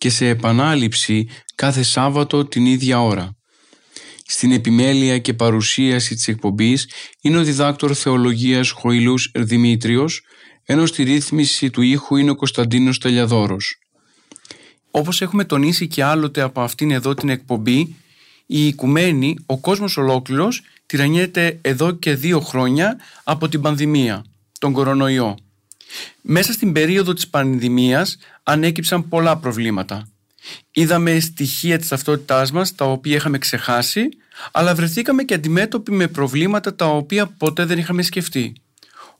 και σε επανάληψη κάθε Σάββατο την ίδια ώρα. Στην επιμέλεια και παρουσίαση της εκπομπής είναι ο διδάκτορ θεολογίας Χοηλούς Δημήτριος, ενώ στη ρύθμιση του ήχου είναι ο Κωνσταντίνος Τελιαδόρος. Όπως έχουμε τονίσει και άλλοτε από αυτήν εδώ την εκπομπή, η οικουμένη, ο κόσμος ολόκληρος, τυραννιέται εδώ και δύο χρόνια από την πανδημία, τον κορονοϊό. Μέσα στην περίοδο της πανδημίας ανέκυψαν πολλά προβλήματα. Είδαμε στοιχεία της ταυτότητάς μας τα οποία είχαμε ξεχάσει αλλά βρεθήκαμε και αντιμέτωποι με προβλήματα τα οποία ποτέ δεν είχαμε σκεφτεί.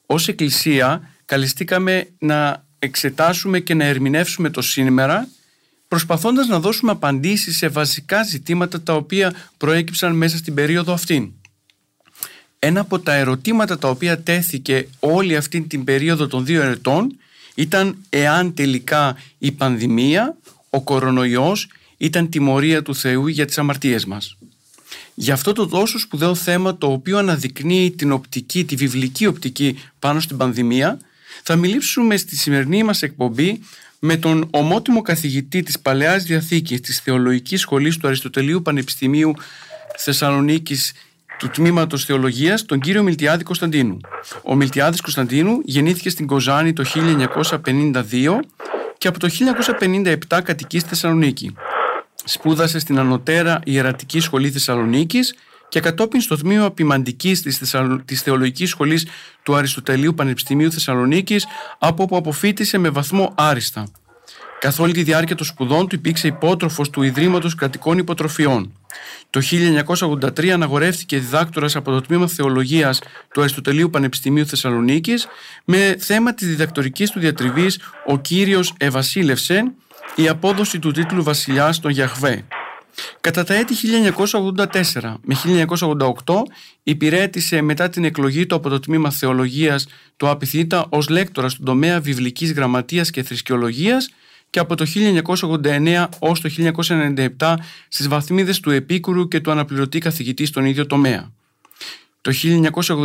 Ως Εκκλησία καλεστήκαμε να εξετάσουμε και να ερμηνεύσουμε το σήμερα προσπαθώντας να δώσουμε απαντήσεις σε βασικά ζητήματα τα οποία προέκυψαν μέσα στην περίοδο αυτή. Ένα από τα ερωτήματα τα οποία τέθηκε όλη αυτή την περίοδο των δύο ετών ήταν εάν τελικά η πανδημία, ο κορονοϊός ήταν τιμωρία του Θεού για τις αμαρτίες μας. Για αυτό το τόσο σπουδαίο θέμα το οποίο αναδεικνύει την οπτική, τη βιβλική οπτική πάνω στην πανδημία θα μιλήσουμε στη σημερινή μας εκπομπή με τον ομότιμο καθηγητή της Παλαιάς Διαθήκης της Θεολογικής Σχολής του Αριστοτελείου Πανεπιστημίου Θεσσαλονίκης του Τμήματος Θεολογίας, τον κύριο Μιλτιάδη Κωνσταντίνου. Ο Μιλτιάδης Κωνσταντίνου γεννήθηκε στην Κοζάνη το 1952 και από το 1957 κατοικεί στη Θεσσαλονίκη. Σπούδασε στην Ανωτέρα Ιερατική Σχολή Θεσσαλονίκης και κατόπιν στο τμήμα ποιμαντικής της της Θεολογικής Σχολής του Αριστοτελείου Πανεπιστημίου Θεσσαλονίκης, από όπου αποφύτησε με βαθμό άριστα. Καθ' όλη τη διάρκεια των σπουδών του υπήρξε υπότροφος του Ιδρύματος Κρατικών Υποτροφιών. Το 1983 αναγορεύτηκε διδάκτορας από το Τμήμα Θεολογίας του Αριστοτελείου Πανεπιστημίου Θεσσαλονίκης με θέμα της διδακτορικής του διατριβής ο κύριος Ευασίλευσεν η απόδοση του τίτλου Βασιλιάς των Γιαχβέ. Κατά τα έτη 1984 με 1988 υπηρέτησε μετά την εκλογή του από το τμήμα Θεολογίας του Απιθύτα ως λέκτορα στον τομέα βιβλικής γραμματείας και θρησκεολογίας και από το 1989 ως το 1997 στις βαθμίδες του επίκουρου και του αναπληρωτή καθηγητή στον ίδιο τομέα. Το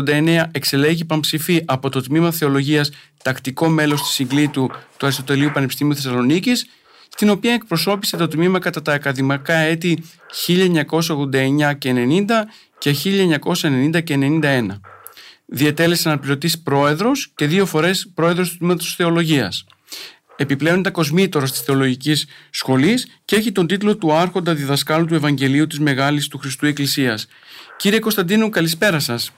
1989 εξελέγει πανψηφί από το Τμήμα Θεολογίας τακτικό μέλος της συγκλήτου του Αριστοτελείου Πανεπιστήμιου Θεσσαλονίκης στην οποία εκπροσώπησε το τμήμα κατά τα ακαδημαϊκά έτη 1989 και 90 και 1990 και 91. Διετέλεσε αναπληρωτής πρόεδρος και δύο φορές πρόεδρος του Τμήματος Θεολογίας. Επιπλέον ήταν κοσμήτορα της Θεολογικής Σχολής και έχει τον τίτλο του Άρχοντα Διδασκάλου του Ευαγγελίου της Μεγάλης του Χριστού Εκκλησίας. Κύριε Κωνσταντίνου, καλησπέρα σας.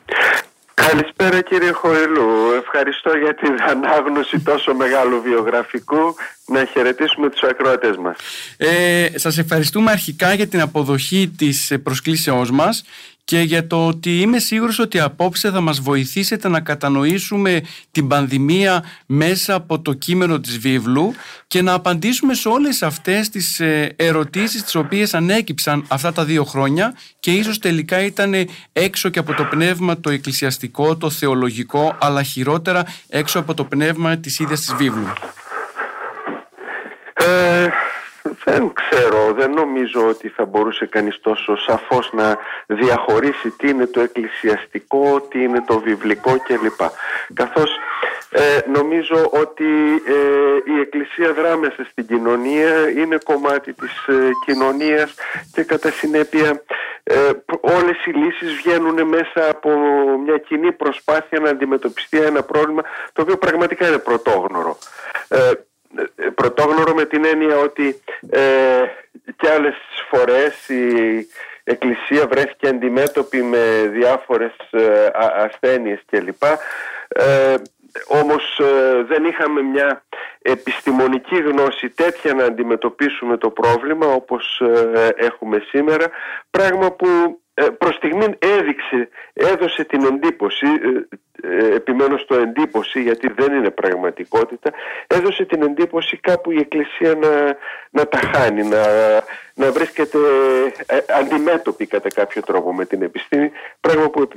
Καλησπέρα κύριε Χοηλού. Ευχαριστώ για την ανάγνωση τόσο μεγάλου βιογραφικού. Να χαιρετήσουμε τους ακροατές μας. Ε, σας ευχαριστούμε αρχικά για την αποδοχή της προσκλήσεώς μας και για το ότι είμαι σίγουρος ότι απόψε θα μας βοηθήσετε να κατανοήσουμε την πανδημία μέσα από το κείμενο της βίβλου και να απαντήσουμε σε όλες αυτές τις ε, ερωτήσεις τις οποίες ανέκυψαν αυτά τα δύο χρόνια και ίσως τελικά ήταν έξω και από το πνεύμα το εκκλησιαστικό, το θεολογικό αλλά χειρότερα έξω από το πνεύμα της ίδιας της βίβλου. Ε, δεν ξέρω, δεν νομίζω ότι θα μπορούσε κανείς τόσο σαφώς να διαχωρίσει τι είναι το εκκλησιαστικό, τι είναι το βιβλικό κλπ. Καθώς ε, νομίζω ότι ε, η Εκκλησία δράμεσα στην κοινωνία, είναι κομμάτι της ε, κοινωνίας και κατά συνέπεια ε, όλες οι λύσεις βγαίνουν μέσα από μια κοινή προσπάθεια να αντιμετωπιστεί ένα πρόβλημα το οποίο πραγματικά είναι πρωτόγνωρο πρωτόγνωρο με την έννοια ότι ε, και άλλες φορές η Εκκλησία βρέθηκε αντιμέτωπη με διάφορες ε, ασθένειες κλπ. Ε, όμως ε, δεν είχαμε μια επιστημονική γνώση τέτοια να αντιμετωπίσουμε το πρόβλημα όπως ε, έχουμε σήμερα πράγμα που προς στιγμή έδειξε, έδωσε την εντύπωση, επιμένω στο εντύπωση γιατί δεν είναι πραγματικότητα, έδωσε την εντύπωση κάπου η Εκκλησία να, να τα χάνει, να, να βρίσκεται αντιμέτωπη κατά κάποιο τρόπο με την επιστήμη, πράγμα που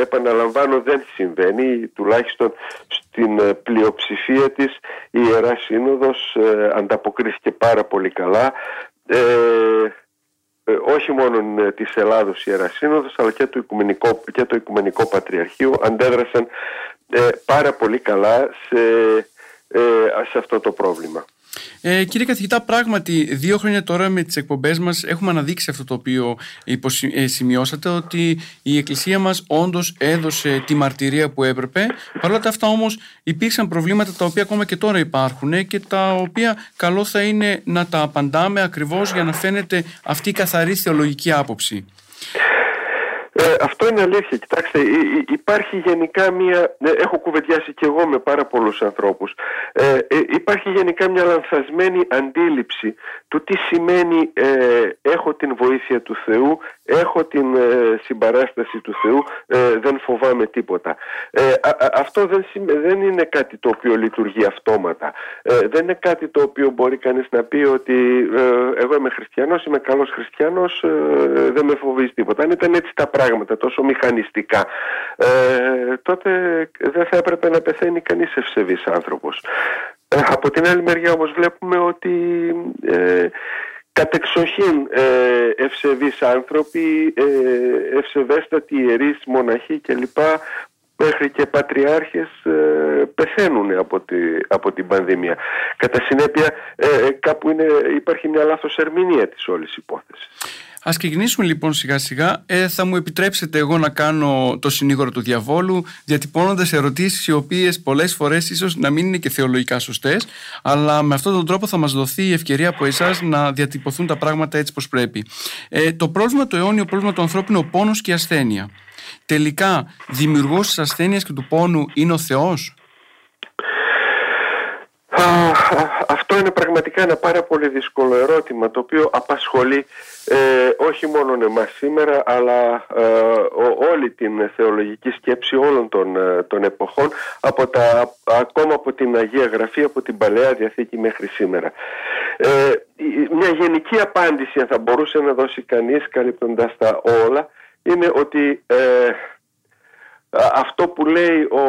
επαναλαμβάνω δεν συμβαίνει, τουλάχιστον στην πλειοψηφία της η Ιερά Σύνοδος ανταποκρίθηκε πάρα πολύ καλά ε, ε, όχι μόνο ε, της Ελλάδος Ιερά Σύνοδος αλλά και το Οικουμενικό, και το Οικουμενικό Πατριαρχείο αντέδρασαν ε, πάρα πολύ καλά σε, σε αυτό το πρόβλημα. Ε, κύριε καθηγητά, πράγματι, δύο χρόνια τώρα με τις εκπομπές μας έχουμε αναδείξει αυτό το οποίο ε, σημειώσατε, ότι η Εκκλησία μας όντως έδωσε τη μαρτυρία που έπρεπε. Παρ' όλα αυτά όμως υπήρξαν προβλήματα τα οποία ακόμα και τώρα υπάρχουν και τα οποία καλό θα είναι να τα απαντάμε ακριβώς για να φαίνεται αυτή η καθαρή θεολογική άποψη. Ε, αυτό είναι αλήθεια. Κοιτάξτε, υπάρχει γενικά μια. Ε, έχω κουβεντιάσει και εγώ με πάρα πολλούς ανθρώπους. Ε, ε, υπάρχει γενικά μια λανθασμένη αντίληψη του τι σημαίνει ε, έχω την βοήθεια του Θεού, έχω την ε, συμπαράσταση του Θεού, δεν φοβάμαι τίποτα. αυτό δεν, δεν είναι κάτι το οποίο λειτουργεί αυτόματα. δεν είναι κάτι το οποίο μπορεί κανείς να πει ότι εγώ είμαι χριστιανός, είμαι καλός χριστιανός, δεν με φοβίζει τίποτα. Αν ήταν έτσι τα πράγματα, τόσο μηχανιστικά, τότε δεν θα έπρεπε να πεθαίνει κανείς ευσεβής άνθρωπος. Ε, από την άλλη μεριά όμως βλέπουμε ότι ε, κατεξοχήν ε, ευσεβείς άνθρωποι, ε, ευσεβέστατοι ιερείς, μοναχοί κλπ μέχρι και πατριάρχες ε, πεθαίνουν από, τη, από την πανδημία. Κατά συνέπεια ε, κάπου είναι, υπάρχει μια λάθος ερμηνεία της όλης υπόθεσης. Ας ξεκινήσουμε λοιπόν σιγά σιγά. Ε, θα μου επιτρέψετε εγώ να κάνω το συνήγορο του διαβόλου διατυπώνοντας ερωτήσεις οι οποίες πολλές φορές ίσως να μην είναι και θεολογικά σωστές αλλά με αυτόν τον τρόπο θα μας δοθεί η ευκαιρία από εσάς να διατυπωθούν τα πράγματα έτσι πως πρέπει. Ε, το πρόβλημα το αιώνιο πρόβλημα του ανθρώπου είναι ο πόνος και η ασθένεια. Τελικά, δημιουργός της ασθένειας και του πόνου είναι ο Θεός; Αυτό είναι πραγματικά ένα πάρα πολύ δύσκολο ερώτημα το οποίο απασχολεί ε, όχι μόνο εμάς σήμερα αλλά ε, όλη την θεολογική σκέψη όλων των, ε, των εποχών από τα, ακόμα από την Αγία Γραφή από την Παλαιά Διαθήκη μέχρι σήμερα. Ε, μια γενική απάντηση αν θα μπορούσε να δώσει κανείς καλύπτοντας τα όλα είναι ότι αυτό που λέει ο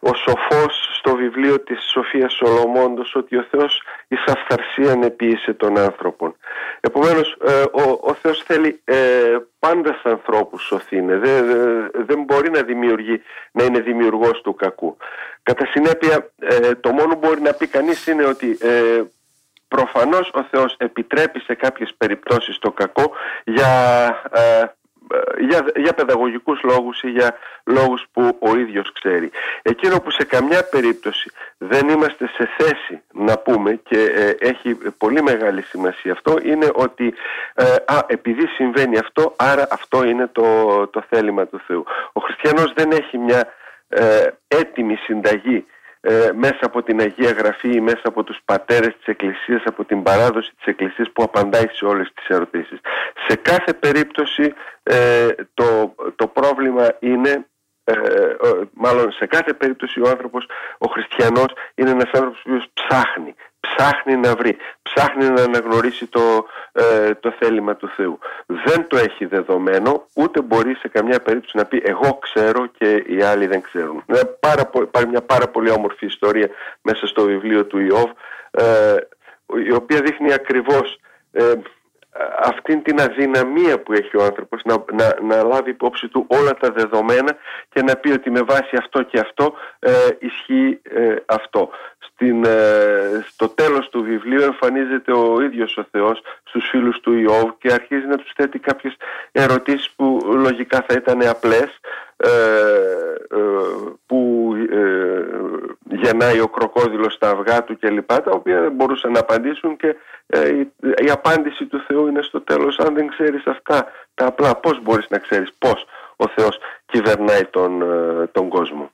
ο σοφός στο βιβλίο της Σοφίας Σολομώντος ότι ο Θεός εις αυθαρσίαν επίησε τον άνθρωπον. Επομένως ε, ο, ο Θεός θέλει ε, πάντα στους ανθρώπους σωθήνε. Δεν, δεν μπορεί να δημιουργεί, να είναι δημιουργός του κακού. Κατά συνέπεια ε, το μόνο που μπορεί να πει κανείς είναι ότι ε, προφανώς ο Θεός επιτρέπει σε κάποιες περιπτώσεις το κακό για για, για παιδαγωγικούς λόγους ή για λόγους που ο ίδιος ξέρει. Εκείνο που σε καμιά περίπτωση δεν είμαστε σε θέση να πούμε και ε, έχει πολύ μεγάλη σημασία αυτό είναι ότι ε, α, επειδή συμβαίνει αυτό άρα αυτό είναι το, το θέλημα του Θεού. Ο χριστιανός δεν έχει μια ε, έτοιμη συνταγή ε, μέσα από την Αγία Γραφή ή μέσα από τους πατέρες της Εκκλησίας, από την παράδοση της Εκκλησίας που απαντάει σε όλες τις ερωτήσεις. Σε κάθε περίπτωση ε, το, το πρόβλημα είναι ε, μάλλον σε κάθε περίπτωση ο άνθρωπος, ο χριστιανός είναι ένας άνθρωπος που ψάχνει, ψάχνει να βρει, ψάχνει να αναγνωρίσει το, ε, το θέλημα του Θεού. Δεν το έχει δεδομένο, ούτε μπορεί σε καμιά περίπτωση να πει εγώ ξέρω και οι άλλοι δεν ξέρουν. Είναι πάρα, υπάρχει μια πάρα πολύ όμορφη ιστορία μέσα στο βιβλίο του Ιώβ, ε, η οποία δείχνει ακριβώς ε, αυτήν την αδυναμία που έχει ο άνθρωπος να, να, να λάβει υπόψη του όλα τα δεδομένα και να πει ότι με βάση αυτό και αυτό ε, ισχύει ε, αυτό. Στην, ε, στο τέλος του βιβλίου εμφανίζεται ο ίδιος ο Θεός στους φίλους του Ιώβ και αρχίζει να τους θέτει κάποιες ερωτήσεις που λογικά θα ήταν απλές ε, ε, που ε, γεννάει ο κροκόδιλος στα αυγά του κλπ τα οποία δεν μπορούσαν να απαντήσουν και η, απάντηση του Θεού είναι στο τέλος αν δεν ξέρεις αυτά τα απλά πώς μπορείς να ξέρεις πώς ο Θεός κυβερνάει τον, τον κόσμο.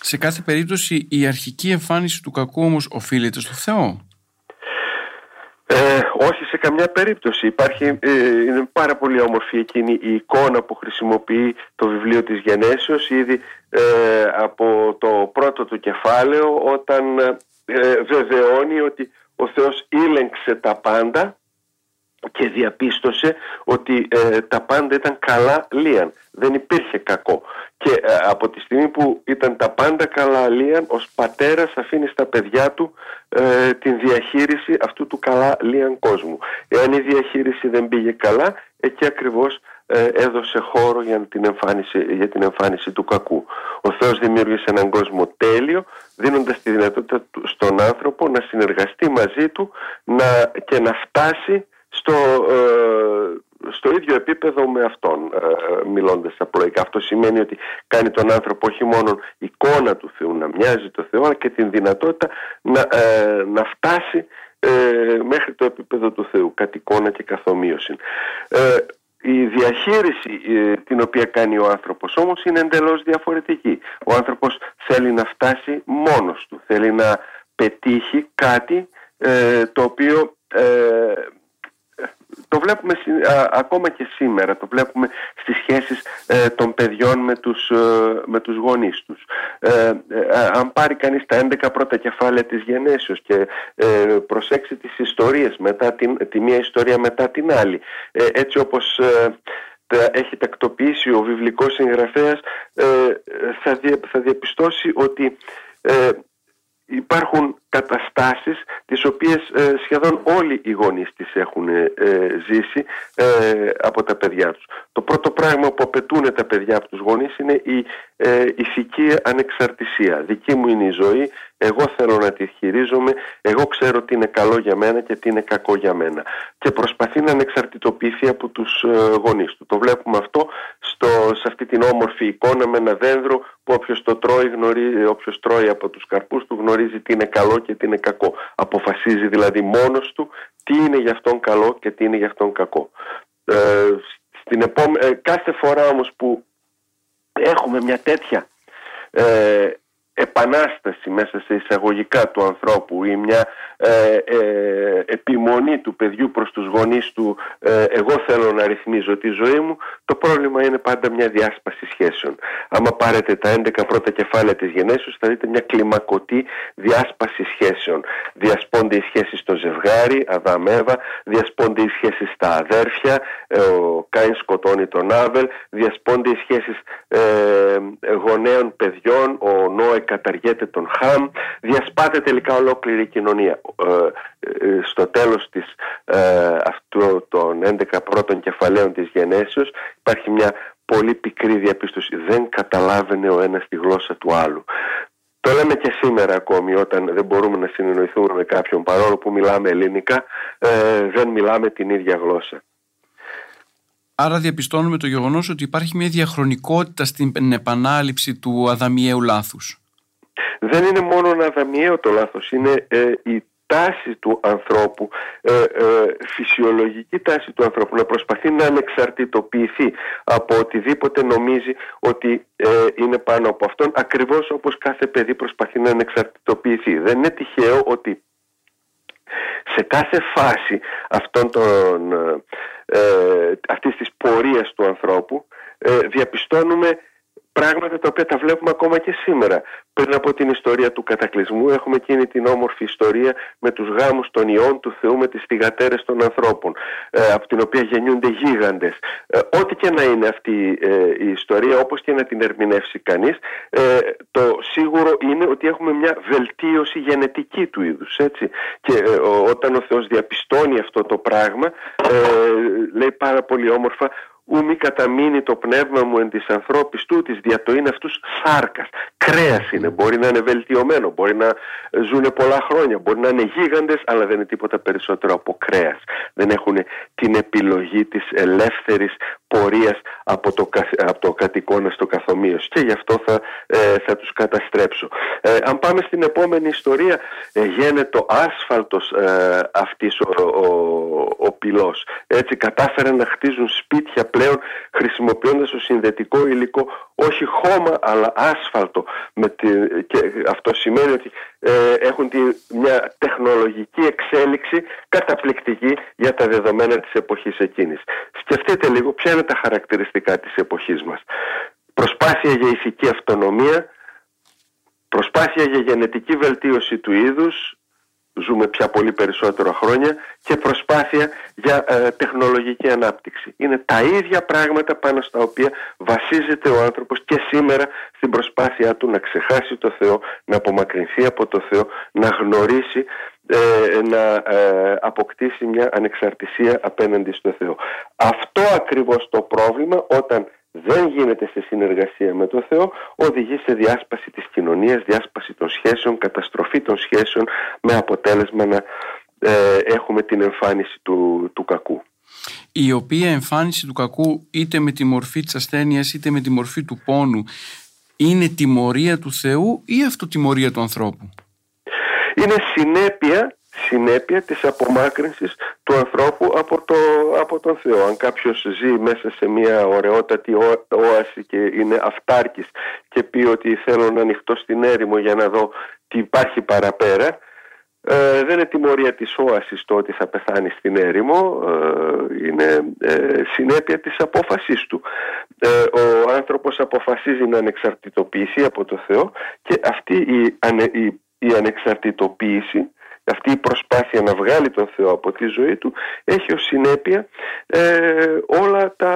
Σε κάθε περίπτωση η αρχική εμφάνιση του κακού όμως οφείλεται στο Θεό. Ε, όχι σε καμιά περίπτωση. Υπάρχει, ε, είναι πάρα πολύ όμορφη εκείνη η εικόνα που χρησιμοποιεί το βιβλίο της Γενέσεως ήδη ε, από το πρώτο του κεφάλαιο όταν ε, βεβαιώνει ότι ο Θεός ήλεγξε τα πάντα και διαπίστωσε ότι ε, τα πάντα ήταν καλά λίαν. Δεν υπήρχε κακό. Και ε, από τη στιγμή που ήταν τα πάντα καλά λίαν, ως πατέρας αφήνεις στα παιδιά του ε, την διαχείριση αυτού του καλά λίαν κόσμου. Εάν η διαχείριση δεν πήγε καλά, εκεί ακριβώς έδωσε χώρο για την, εμφάνιση, για την εμφάνιση του κακού. Ο Θεός δημιούργησε έναν κόσμο τέλειο, δίνοντας τη δυνατότητα στον άνθρωπο να συνεργαστεί μαζί του να, και να φτάσει στο, ε, στο ίδιο επίπεδο με αυτόν ε, μιλώντας απλοϊκά. Αυτό σημαίνει ότι κάνει τον άνθρωπο όχι μόνο εικόνα του Θεού να μοιάζει το Θεό αλλά και την δυνατότητα να, ε, να φτάσει ε, μέχρι το επίπεδο του Θεού κατ' εικόνα και καθομοίωση. Η διαχείριση την οποία κάνει ο άνθρωπος όμως είναι εντελώς διαφορετική. Ο άνθρωπος θέλει να φτάσει μόνος του, θέλει να πετύχει κάτι το οποίο το βλέπουμε ακόμα και σήμερα, το βλέπουμε στις σχέσεις ε, των παιδιών με τους, ε, με τους γονείς τους. Ε, αν πάρει κανείς τα 11 πρώτα κεφάλαια της γενέσεως και προσέξει τις ιστορίες, μετά την, τη μία ιστορία μετά την άλλη, έτσι όπως έχει τακτοποιήσει ο βιβλικός συγγραφέας, θα, θα διαπιστώσει ότι υπάρχουν καταστάσεις τις οποίες ε, σχεδόν όλοι οι γονείς τις έχουν ε, ζήσει ε, από τα παιδιά τους. Το πρώτο πράγμα που απαιτούν τα παιδιά από τους γονείς είναι η ηθική ανεξαρτησία. Δική μου είναι η ζωή, εγώ θέλω να τη χειρίζομαι, εγώ ξέρω τι είναι καλό για μένα και τι είναι κακό για μένα. Και προσπαθεί να ανεξαρτητοποιηθεί από τους γονείς του. Το βλέπουμε αυτό στο, σε αυτή την όμορφη εικόνα με ένα δέντρο που όποιος το τρώει, γνωρίζει, όποιος τρώει από τους καρπούς του γνωρίζει τι είναι καλό και τι είναι κακό. Αποφασίζει δηλαδή μόνος του τι είναι για αυτόν καλό και τι είναι για αυτόν κακό. Ε, στην ε, κάθε φορά όμως που έχουμε μια τέτοια ε, επανάσταση μέσα σε εισαγωγικά του ανθρώπου ή μια ε, ε, επιμονή του παιδιού προς τους γονείς του ε, εγώ θέλω να ρυθμίζω τη ζωή μου το πρόβλημα είναι πάντα μια διάσπαση σχέσεων. Άμα πάρετε τα 11 πρώτα κεφάλαια της γενέσεως θα δείτε μια κλιμακωτή διάσπαση σχέσεων. Διασπώνται οι σχέσεις στο ζευγάρι Αδάμ Εύα διασπώνται οι σχέσεις στα αδέρφια ο Κάιν σκοτώνει τον Άβελ διασπώνται οι σχέσεις γονέων παιδιών ο Νόε καταργέται τον Χαμ, διασπάται τελικά ολόκληρη η κοινωνία. Ε, ε, στο τέλος της, ε, αυτού των 11 πρώτων κεφαλαίων της γενέσεως υπάρχει μια πολύ πικρή διαπίστωση. Δεν καταλάβαινε ο ένας τη γλώσσα του άλλου. Το λέμε και σήμερα ακόμη όταν δεν μπορούμε να συνεννοηθούμε με κάποιον παρόλο που μιλάμε ελληνικά, δεν μιλάμε την ίδια γλώσσα. Άρα διαπιστώνουμε το γεγονός ότι υπάρχει μια διαχρονικότητα στην επανάληψη του αδαμιαίου λάθους δεν είναι μόνο ένα δαμιαίο το λάθος, είναι ε, η τάση του ανθρώπου, ε, ε, φυσιολογική τάση του ανθρώπου να προσπαθεί να ανεξαρτητοποιηθεί από οτιδήποτε νομίζει ότι είναι πάνω από αυτόν, ακριβώς όπως κάθε παιδί προσπαθεί να ανεξαρτητοποιηθεί. Δεν είναι τυχαίο ότι σε κάθε φάση αυτών των, ε, αυτής της πορείας του ανθρώπου διαπιστώνουμε πράγματα τα οποία τα βλέπουμε ακόμα και σήμερα. Πριν από την ιστορία του κατακλυσμού έχουμε εκείνη την όμορφη ιστορία με τους γάμους των ιών του Θεού με τις θυγατέρες των ανθρώπων ε, από την οποία γεννιούνται γίγαντες. Ε, ό,τι και να είναι αυτή ε, η ιστορία όπως και να την ερμηνεύσει κανείς το σίγουρο είναι ότι έχουμε μια βελτίωση γενετική του είδους έτσι. και όταν ο Θεός διαπιστώνει αυτό το πράγμα λέει πάρα πολύ όμορφα ου μη καταμείνει το πνεύμα μου εν της ανθρώπης του, της διατοήν αυτούς σάρκας. Κρέας είναι, μπορεί να είναι βελτιωμένο, μπορεί να ζουν πολλά χρόνια, μπορεί να είναι γίγαντες, αλλά δεν είναι τίποτα περισσότερο από κρέας. Δεν έχουν την επιλογή της ελεύθερης πορείας από το, από το κατοικώνα στο καθομοίος και γι' αυτό θα, ε, θα τους καταστρέψω. Ε, αν πάμε στην επόμενη ιστορία, ε, γίνεται ο άσφαλτος ε, αυτής ο, ο, ο, Έτσι κατάφεραν να χτίζουν σπίτια πλέον χρησιμοποιώντας το συνδετικό υλικό όχι χώμα αλλά άσφαλτο με τη, και αυτό σημαίνει ότι ε, έχουν τη, μια τεχνολογική εξέλιξη καταπληκτική για τα δεδομένα της εποχής εκείνης. Σκεφτείτε λίγο ποια είναι τα χαρακτηριστικά της εποχής μας. Προσπάθεια για ηθική αυτονομία, προσπάθεια για γενετική βελτίωση του είδους, ζούμε πια πολύ περισσότερο χρόνια και προσπάθεια για ε, τεχνολογική ανάπτυξη. Είναι τα ίδια πράγματα πάνω στα οποία βασίζεται ο άνθρωπος και σήμερα στην προσπάθειά του να ξεχάσει το Θεό, να απομακρυνθεί από το Θεό, να γνωρίσει, ε, να ε, αποκτήσει μια ανεξαρτησία απέναντι στο Θεό. Αυτό ακριβώς το πρόβλημα όταν δεν γίνεται σε συνεργασία με το Θεό, οδηγεί σε διάσπαση της κοινωνίας, διάσπαση των σχέσεων, καταστροφή των σχέσεων με αποτέλεσμα να ε, έχουμε την εμφάνιση του, του κακού. Η οποία εμφάνιση του κακού είτε με τη μορφή της ασθένειας είτε με τη μορφή του πόνου είναι τιμωρία του Θεού ή αυτοτιμωρία του ανθρώπου; Είναι συνέπεια συνέπεια της απομάκρυνσης του ανθρώπου από, το, από τον Θεό. Αν κάποιος ζει μέσα σε μια ωραιότατη όαση και είναι αυτάρκης και πει ότι θέλω να ανοιχτώ στην έρημο για να δω τι υπάρχει παραπέρα, ε, δεν είναι τιμωρία της όασης το ότι θα πεθάνει στην έρημο, ε, είναι ε, συνέπεια της απόφασής του. Ε, ο άνθρωπος αποφασίζει να ανεξαρτητοποιηθεί από το Θεό και αυτή η, η, η ανεξαρτητοποίηση αυτή η προσπάθεια να βγάλει τον Θεό από τη ζωή του έχει ως συνέπεια ε, όλα, τα,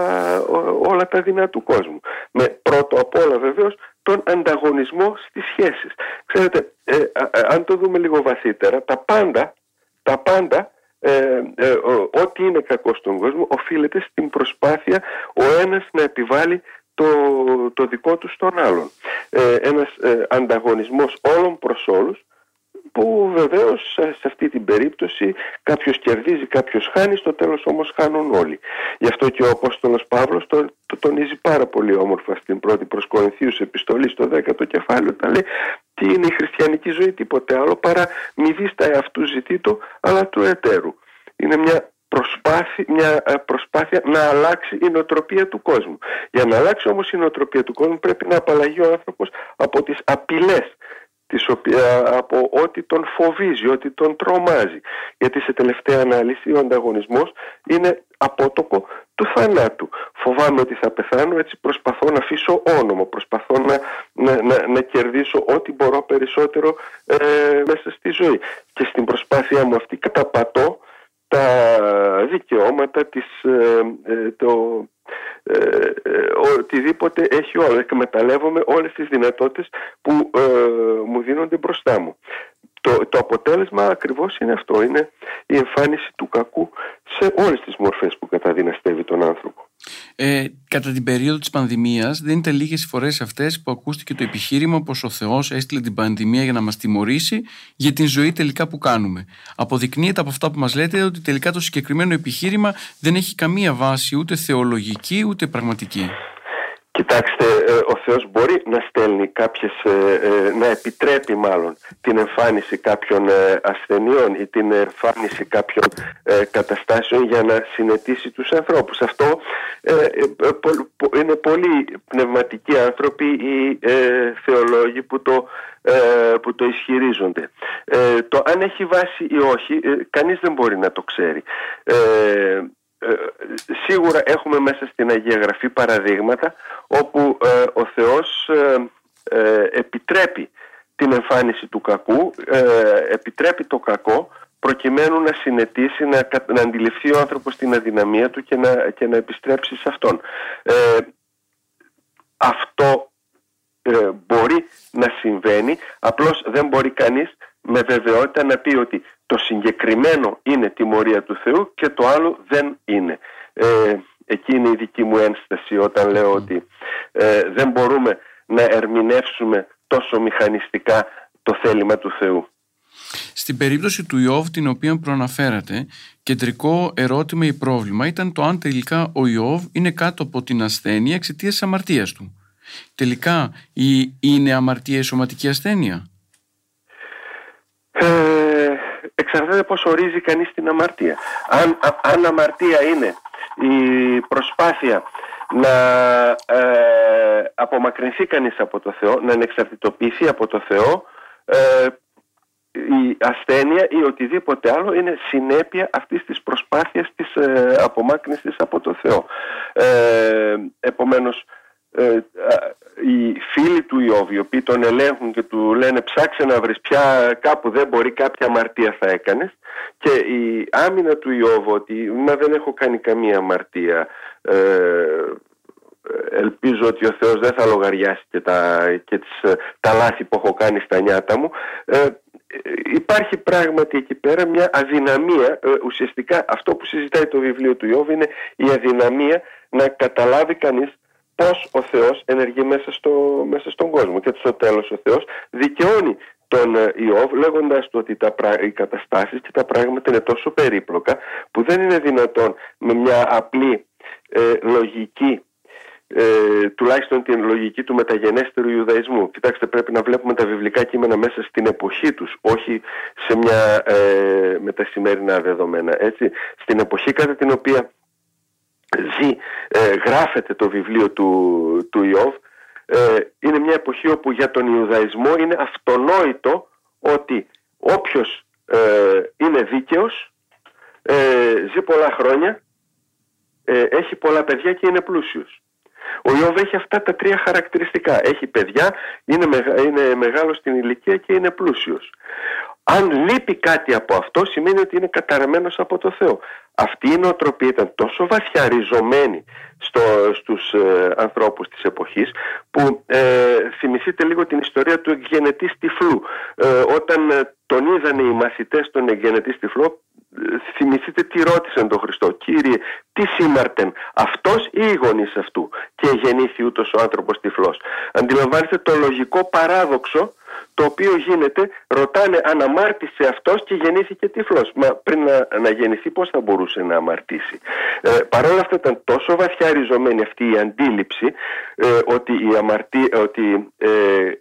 όλα τα δεινά του κόσμου. Με πρώτο απ' όλα βεβαίως τον ανταγωνισμό στις σχέσεις. Ξέρετε, ε, αν το δούμε λίγο βαθύτερα, τα πάντα, τα πάντα ε, ό,τι είναι κακό στον κόσμο οφείλεται στην προσπάθεια ο ένας να επιβάλλει το, το δικό του στον άλλον. Ε, ένας ανταγωνισμός όλων προς όλους που βεβαίως σε αυτή την περίπτωση κάποιος κερδίζει, κάποιος χάνει, στο τέλος όμως χάνουν όλοι. Γι' αυτό και ο Απόστολος Παύλος το, το τονίζει πάρα πολύ όμορφα στην πρώτη προς Κορινθίους επιστολή στο 10ο κεφάλαιο τα λέει τι είναι η χριστιανική ζωή τίποτε άλλο παρά μη δίστα εαυτού ζητήτω αλλά του εταίρου. Είναι μια προσπάθεια, μια ε, προσπάθεια να αλλάξει η νοοτροπία του κόσμου. Για να αλλάξει όμως η νοοτροπία του κόσμου πρέπει να απαλλαγεί ο άνθρωπος από τις απειλές της οποία, από ό,τι τον φοβίζει, ό,τι τον τρομάζει. Γιατί σε τελευταία ανάλυση ο ανταγωνισμός είναι απότοκο του θανάτου. Φοβάμαι ότι θα πεθάνω, έτσι προσπαθώ να αφήσω όνομα, προσπαθώ να, να, να, να κερδίσω ό,τι μπορώ περισσότερο ε, μέσα στη ζωή. Και στην προσπάθειά μου αυτή καταπατώ τα δικαιώματα, της, ε, ε, το, ε, ε, οτιδήποτε έχει όλο. Εκμεταλλεύομαι όλες τις δυνατότητες που ε, μου δίνονται μπροστά μου. Το, το αποτέλεσμα ακριβώς είναι αυτό, είναι η εμφάνιση του κακού σε όλες τις μορφές που καταδυναστεύει τον άνθρωπο. Ε, κατά την περίοδο της πανδημίας δεν είναι λίγες οι φορές αυτές που ακούστηκε το επιχείρημα πως ο Θεός έστειλε την πανδημία για να μας τιμωρήσει για την ζωή τελικά που κάνουμε. Αποδεικνύεται από αυτά που μας λέτε ότι τελικά το συγκεκριμένο επιχείρημα δεν έχει καμία βάση ούτε θεολογική ούτε πραγματική. Κοιτάξτε, ε, ο Θεός μπορεί να στέλνει κάποιες, ε, ε, να επιτρέπει μάλλον την εμφάνιση κάποιων ασθενειών ή την εμφάνιση κάποιων καταστάσεων για να συνετίσει τους ανθρώπους. Αυτό είναι πολύ πνευματικοί άνθρωποι ή θεολόγοι που το, που το ισχυρίζονται. Το αν έχει βάση ή όχι, κανείς δεν μπορεί να το ξέρει. Ε, σίγουρα έχουμε μέσα στην Αγία Γραφή παραδείγματα όπου ε, ο Θεός ε, επιτρέπει την εμφάνιση του κακού, επιτρέπει το κακό προκειμένου να συνετίσει, να, να αντιληφθεί ο άνθρωπος την αδυναμία του και να, και να επιστρέψει σε αυτόν. αυτό μπορεί να συμβαίνει, απλώς δεν μπορεί κανείς με βεβαιότητα να πει ότι το συγκεκριμένο είναι τιμωρία του Θεού και το άλλο δεν είναι. Ε, εκεί είναι η δική μου ένσταση όταν λέω ότι ε, δεν μπορούμε να ερμηνεύσουμε τόσο μηχανιστικά το θέλημα του Θεού. Στην περίπτωση του Ιώβ την οποία προαναφέρατε, κεντρικό ερώτημα ή πρόβλημα ήταν το αν τελικά ο Ιώβ είναι κάτω από την ασθένεια εξαιτίας της αμαρτίας του. Τελικά είναι αμαρτία η σωματική ασθένεια; Ε, εξαρτάται πώς ορίζει κανείς την αμαρτία. Αν, αν αμαρτία είναι η προσπάθεια να ε, απομακρυνθεί κανείς από το Θεό, να ανεξαρτητοποιηθεί από το Θεό ε, η ασθένεια ή οτιδήποτε άλλο είναι συνέπεια αυτής της προσπάθειας της ε, απομάκρυνσης από το Θεό. Ε, επομένως, ε, οι φίλοι του Ιώβ οι οποίοι τον ελέγχουν και του λένε ψάξε να βρεις πια κάπου δεν μπορεί κάποια αμαρτία θα έκανες και η άμυνα του Ιώβ ότι μα δεν έχω κάνει καμία αμαρτία. Ε, ελπίζω ότι ο Θεός δεν θα λογαριάσει και, τα, και τις, τα λάθη που έχω κάνει στα νιάτα μου ε, υπάρχει πράγματι εκεί πέρα μια αδυναμία ε, ουσιαστικά αυτό που συζητάει το βιβλίο του Ιώβ είναι η αδυναμία να καταλάβει κανείς πώς ο Θεός ενεργεί μέσα, στο, μέσα στον κόσμο και στο τέλος ο Θεός δικαιώνει τον ε, Ιώβ λέγοντας του ότι τα, οι καταστάσεις και τα πράγματα είναι τόσο περίπλοκα που δεν είναι δυνατόν με μια απλή ε, λογική ε, τουλάχιστον την λογική του μεταγενέστερου Ιουδαϊσμού. Κοιτάξτε πρέπει να βλέπουμε τα βιβλικά κείμενα μέσα στην εποχή τους, όχι σε μια, ε, με τα σημερινά δεδομένα. Έτσι. Στην εποχή κατά την οποία ζει, ε, γράφεται το βιβλίο του, του Ιώβ, ε, είναι μια εποχή όπου για τον Ιουδαϊσμό είναι αυτονόητο ότι όποιος ε, είναι δίκαιος ε, ζει πολλά χρόνια, έχει πολλά παιδιά και είναι πλούσιος. Ο Ιώβ έχει αυτά τα τρία χαρακτηριστικά. Έχει παιδιά, είναι, είναι μεγάλος στην ηλικία και είναι πλούσιος. Αν λείπει κάτι από αυτό σημαίνει ότι είναι καταραμένος από το Θεό. Αυτή η νοοτροπία ήταν τόσο βαθιά ριζωμένη στο, στους ε, ανθρώπους της εποχής που ε, θυμηθείτε λίγο την ιστορία του εκγενετή τυφλού. Ε, όταν ε, τον είδανε οι μαθητές των εκγενετή τυφλού θυμηθείτε τι ρώτησαν τον Χριστό Κύριε τι σήμαρτεν αυτός ή οι γονείς αυτού; Και γεννήθη ούτως ο άνθρωπος τυφλός αντιλαμβάνεστε το λογικό παράδοξο το οποίο γίνεται, ρωτάνε αν αμάρτησε αυτός και γεννήθηκε τυφλός. Μα πριν να, να γεννηθεί πώς θα μπορούσε να αμαρτήσει. Ε, Παρ' όλα αυτά ήταν τόσο βαθιά ριζωμένη αυτή η αντίληψη ε, ότι, η αμαρτή, ότι ε,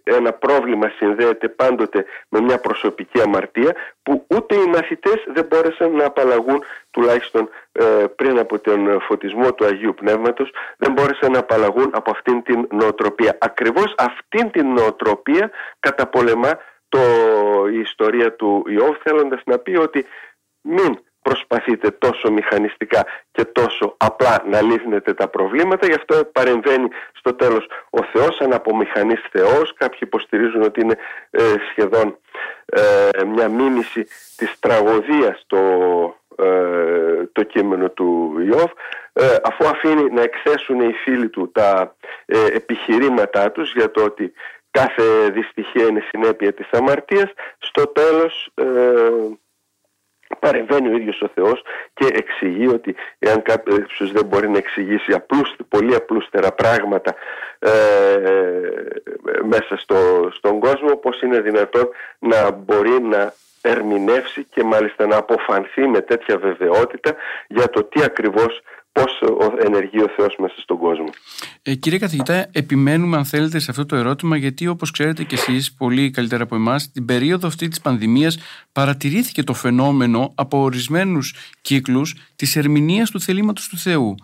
ένα πρόβλημα συνδέεται πάντοτε με μια προσωπική αμαρτία που ούτε οι μαθητές δεν μπόρεσαν να απαλλαγούν τουλάχιστον ε, πριν από τον φωτισμό του Αγίου Πνεύματος δεν μπόρεσαν να απαλλαγούν από αυτήν την νοοτροπία. Ακριβώς αυτήν την νοοτροπία καταπολεμά το, η ιστορία του Ιώβ θέλοντας να πει ότι μην προσπαθείτε τόσο μηχανιστικά και τόσο απλά να λύσετε τα προβλήματα γι' αυτό παρεμβαίνει στο τέλος ο Θεός σαν απομηχανής Θεός. Κάποιοι υποστηρίζουν ότι είναι ε, σχεδόν ε, μια μίμηση της τραγωδίας το, ε, το κείμενο του Ιώβ ε, αφού αφήνει να εκθέσουν οι φίλοι του τα ε, επιχειρήματά τους για το ότι κάθε δυστυχία είναι συνέπεια της αμαρτίας. Στο τέλος παρεμβαίνει ο ίδιος ο Θεός και εξηγεί ότι εάν κάποιος δεν μπορεί να εξηγήσει απλούς, πολύ απλούστερα πράγματα μέσα στο, στον κόσμο πως είναι δυνατόν να μπορεί να ερμηνεύσει και μάλιστα να αποφανθεί με τέτοια βεβαιότητα για το τι ακριβώς πώς ενεργεί ο Θεός μέσα στον κόσμο. Ε, κύριε καθηγητά, επιμένουμε αν θέλετε σε αυτό το ερώτημα γιατί όπως ξέρετε και εσείς πολύ καλύτερα από εμάς την περίοδο αυτή της πανδημίας παρατηρήθηκε το φαινόμενο από ορισμένους κύκλους της ερμηνείας του θελήματος του Θεού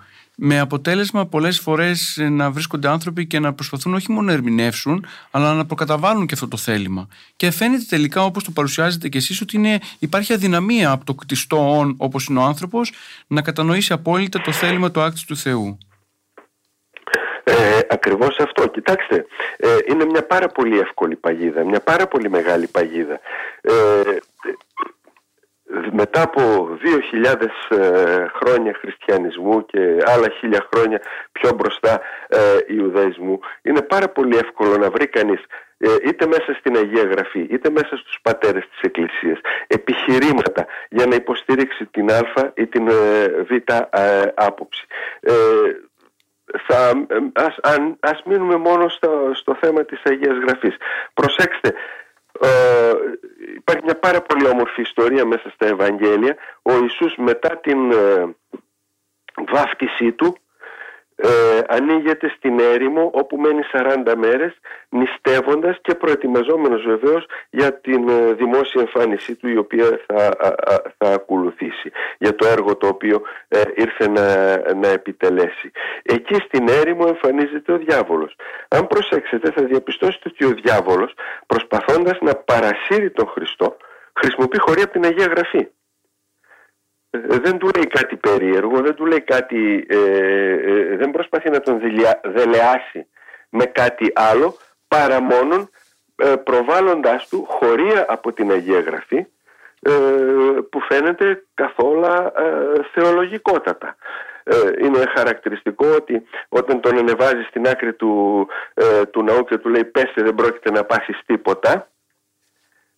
με αποτέλεσμα πολλές φορές να βρίσκονται άνθρωποι και να προσπαθούν όχι μόνο να ερμηνεύσουν αλλά να προκαταβάλουν και αυτό το θέλημα. Και φαίνεται τελικά όπως το παρουσιάζετε και εσείς ότι είναι, υπάρχει αδυναμία από το κτιστό όν όπως είναι ο άνθρωπος να κατανοήσει απόλυτα το θέλημα του άκτης του Θεού. Ε, ακριβώς αυτό. Κοιτάξτε, ε, είναι μια πάρα πολύ εύκολη παγίδα, μια πάρα πολύ μεγάλη παγίδα. Ε, μετά από 2.000 ε, χρόνια χριστιανισμού και άλλα χίλια χρόνια πιο μπροστά ε, Ιουδαϊσμού είναι πάρα πολύ εύκολο να βρει κανείς ε, είτε μέσα στην Αγία Γραφή είτε μέσα στους πατέρες της Εκκλησίας επιχειρήματα για να υποστήριξει την Α ή την ε, Β άποψη. Θα, ας, αν, ας μείνουμε μόνο στο, στο θέμα της Αγίας Γραφής. Προσέξτε, ε, υπάρχει μια πάρα πολύ όμορφη ιστορία μέσα στα Ευαγγέλια. Ο Ιησούς μετά την ε, βάφτισή του ε, ανοίγεται στην έρημο όπου μένει 40 μέρες νηστεύοντας και προετοιμαζόμενος βεβαίως για την ε, δημόσια εμφάνισή του η οποία θα, θα ακολουθήσει για το έργο το οποίο ε, ήρθε να, να επιτελέσει. Εκεί στην έρημο εμφανίζεται ο διάβολος. Αν προσέξετε θα διαπιστώσετε ότι ο διάβολος προσπαθώντας να παρασύρει τον Χριστό χρησιμοποιεί χωρί από την Αγία Γραφή. Ε, δεν του λέει κάτι περίεργο, δεν του λέει κάτι, ε, ε, δεν προσπαθεί να τον δελεάσει με κάτι άλλο παρά μόνον ε, προβάλλοντάς του χωρία από την Αγία Γραφή που φαίνεται καθόλου θεολογικότατα. Είναι χαρακτηριστικό ότι όταν τον ανεβάζει στην άκρη του, του ναού και του λέει πέστε δεν πρόκειται να πάσεις τίποτα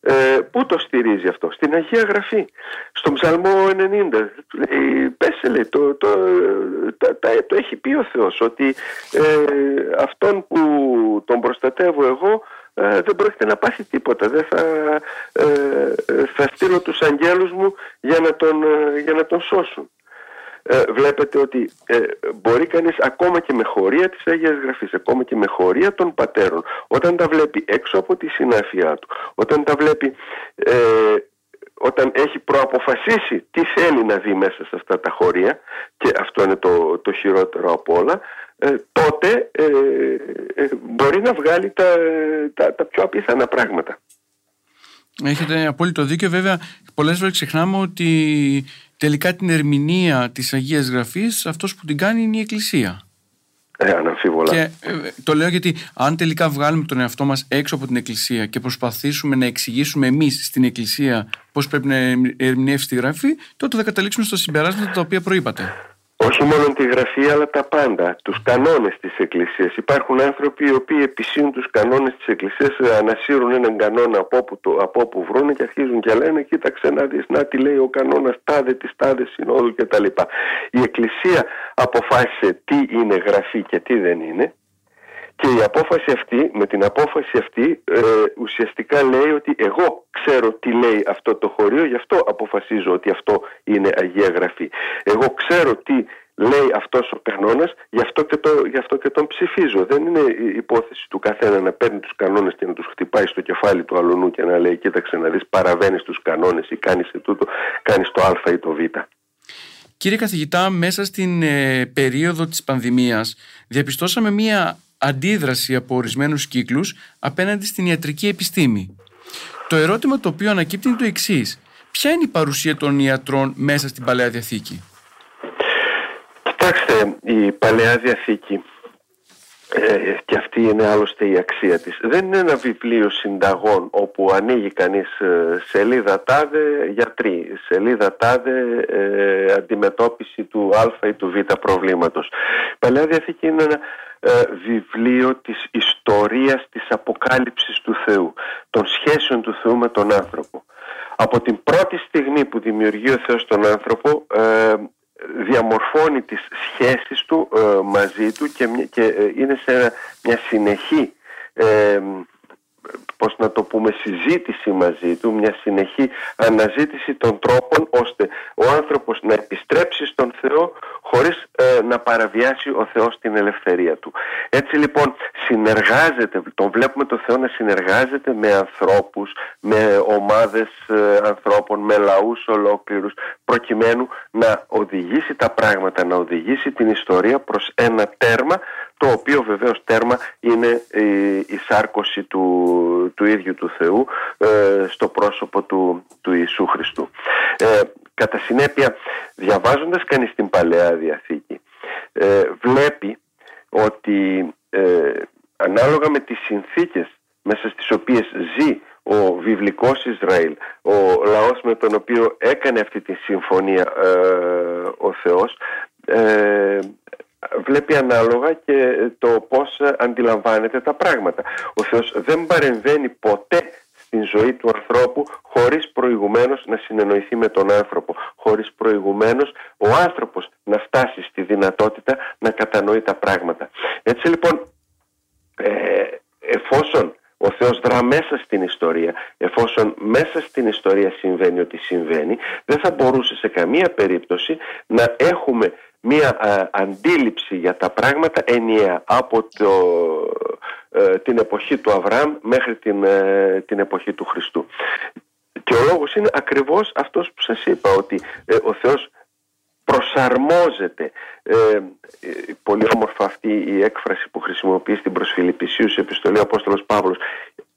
ε, πού το στηρίζει αυτό, στην Αγία Γραφή, στον Ψαλμό 90. Λέει, πέσε λέει, το, το, το, το, έχει πει ο Θεός ότι ε, αυτόν που τον προστατεύω εγώ ε, δεν πρόκειται να πάθει τίποτα. Δεν θα, ε, θα στείλω τους αγγέλους μου για να τον, για να τον σώσουν. Ε, βλέπετε ότι ε, μπορεί κανείς ακόμα και με χωρία της Αγίας Γραφής, ακόμα και με χωρία των πατέρων, όταν τα βλέπει έξω από τη συνάφειά του, όταν τα βλέπει, ε, όταν έχει προαποφασίσει τι θέλει να δει μέσα σε αυτά τα χωρία, και αυτό είναι το, το χειρότερο από όλα, τότε μπορεί να βγάλει τα, τα, τα πιο απίθανα πράγματα. Έχετε απόλυτο δίκιο. Βέβαια, πολλές φορές ξεχνάμε ότι τελικά την ερμηνεία της Αγίας Γραφής αυτός που την κάνει είναι η Εκκλησία. Ε, αναμφίβολα. Και ε, το λέω γιατί αν τελικά βγάλουμε τον εαυτό μας έξω από την Εκκλησία και προσπαθήσουμε να εξηγήσουμε εμείς στην Εκκλησία πώς πρέπει να ερμηνεύσει τη Γραφή, τότε θα καταλήξουμε στα συμπεράσματα τα οποία προείπατε όχι μόνο τη γραφή αλλά τα πάντα, τους κανόνες της Εκκλησίας. Υπάρχουν άνθρωποι οι οποίοι επισύουν τους κανόνες της Εκκλησίας, ανασύρουν έναν κανόνα από όπου, το, από όπου βρουν και αρχίζουν και λένε κοίταξε να δεις, να τι λέει ο κανόνας τάδε της τάδε συνόδου κτλ. Η Εκκλησία αποφάσισε τι είναι γραφή και τι δεν είναι και η απόφαση αυτή, με την απόφαση αυτή ε, ουσιαστικά λέει ότι εγώ ξέρω τι λέει αυτό το χωρίο, γι' αυτό αποφασίζω ότι αυτό είναι Αγία Γραφή. Εγώ ξέρω τι λέει αυτός ο κανόνας, γι' αυτό, και το, γι αυτό και τον ψηφίζω. Δεν είναι η υπόθεση του καθένα να παίρνει τους κανόνες και να τους χτυπάει στο κεφάλι του αλουνού και να λέει κοίταξε να δεις παραβαίνεις τους κανόνες ή κάνεις τούτο, κάνεις το α ή το β. Κύριε καθηγητά, μέσα στην ε, περίοδο της πανδημίας διαπιστώσαμε μία αντίδραση από ορισμένους κύκλους απέναντι στην ιατρική επιστήμη. Το ερώτημα το οποίο ανακύπτει είναι το εξής. Ποια είναι η παρουσία των ιατρών μέσα στην Παλαιά Διαθήκη; Κοιτάξτε, η Παλαιά Διαθήκη ε, και αυτή είναι άλλωστε η αξία της. Δεν είναι ένα βιβλίο συνταγών όπου ανοίγει κανείς ε, σελίδα τάδε γιατροί, σελίδα τάδε ε, αντιμετώπιση του α ή του β προβλήματος. Η Παλαιά Διαθήκη είναι ένα ε, βιβλίο της ιστορίας της αποκάλυψης του Θεού, των σχέσεων του Θεού με τον άνθρωπο. Από την πρώτη στιγμή που δημιουργεί ο Θεός τον άνθρωπο ε, διαμορφώνει τις σχέσεις του ε, μαζί του και, και είναι σε μια συνεχή πώς να το πούμε, συζήτηση μαζί του, μια συνεχή αναζήτηση των τρόπων ώστε ο άνθρωπος να επιστρέψει στον Θεό χωρίς ε, να παραβιάσει ο Θεός την ελευθερία του. Έτσι λοιπόν συνεργάζεται, τον βλέπουμε το Θεό να συνεργάζεται με ανθρώπους, με ομάδες ε, ανθρώπων, με λαούς ολόκληρους, προκειμένου να οδηγήσει τα πράγματα, να οδηγήσει την ιστορία προς ένα τέρμα το οποίο βεβαίως τέρμα είναι η, σάρκωση του, του ίδιου του Θεού ε, στο πρόσωπο του, του Ιησού Χριστού. Ε, κατά συνέπεια, διαβάζοντας κανείς την Παλαιά Διαθήκη, ε, βλέπει ότι ανάλογα με τις συνθήκες μέσα στις οποίες ζει ο βιβλικός Ισραήλ, ο λαός με τον οποίο έκανε αυτή τη συμφωνία ο Θεός, βλέπει ανάλογα και το πώς αντιλαμβάνεται τα πράγματα. Ο Θεός δεν παρεμβαίνει ποτέ στην ζωή του ανθρώπου χωρίς προηγουμένως να συνεννοηθεί με τον άνθρωπο, χωρίς προηγουμένως ο άνθρωπος να φτάσει στη δυνατότητα να κατανοεί τα πράγματα. Έτσι λοιπόν, ε, εφόσον ο Θεός δρά μέσα στην ιστορία, εφόσον μέσα στην ιστορία συμβαίνει ό,τι συμβαίνει, δεν θα μπορούσε σε καμία περίπτωση να έχουμε μία αντίληψη για τα πράγματα ενιαία από το, την εποχή του Αβραάμ μέχρι την, την εποχή του Χριστού. Και ο λόγος είναι ακριβώς αυτός που σας είπα, ότι ο Θεός προσαρμόζεται. Ε, ε, πολύ όμορφα αυτή η έκφραση που χρησιμοποιεί στην προσφυλιπισίους επιστολή ο Απόστολος Παύλος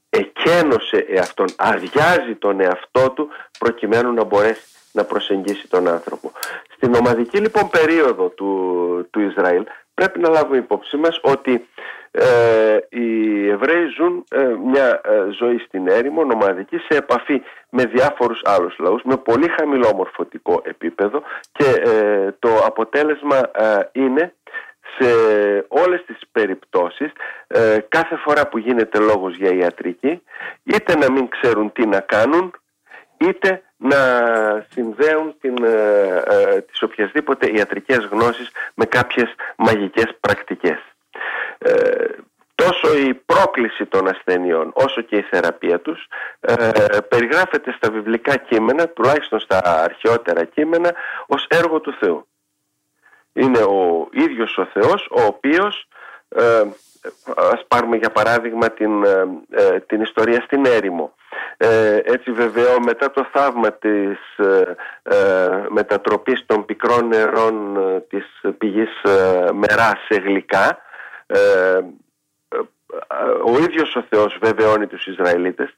εκένωσε εαυτόν, αδειάζει τον εαυτό του προκειμένου να μπορέσει να προσεγγίσει τον άνθρωπο. Στην ομαδική λοιπόν περίοδο του, του Ισραήλ πρέπει να λάβουμε υπόψη μας ότι ε, οι Εβραίοι ζουν ε, μια ε, ζωή στην έρημο, νομαδική, σε επαφή με διάφορους άλλους λαούς, με πολύ χαμηλό μορφωτικό επίπεδο και το αποτέλεσμα είναι σε όλες τις περιπτώσεις κάθε φορά που γίνεται λόγος για ιατρική είτε να μην ξέρουν τι να κάνουν είτε να συνδέουν την, ε, τις οποιασδήποτε ιατρικές γνώσεις με κάποιες μαγικές πρακτικές. Ε, τόσο η πρόκληση των ασθενειών όσο και η θεραπεία τους ε, περιγράφεται στα βιβλικά κείμενα, τουλάχιστον στα αρχαιότερα κείμενα, ως έργο του Θεού. Είναι ο ίδιος ο Θεός ο οποίος, ε, ας πάρουμε για παράδειγμα την, ε, την ιστορία στην έρημο, έτσι βεβαίω μετά το θαύμα της μετατροπής των πικρών νερών της πηγής μεράς σε γλυκά ε, ο ίδιος ο Θεός βεβαιώνει τους Ισραηλίτες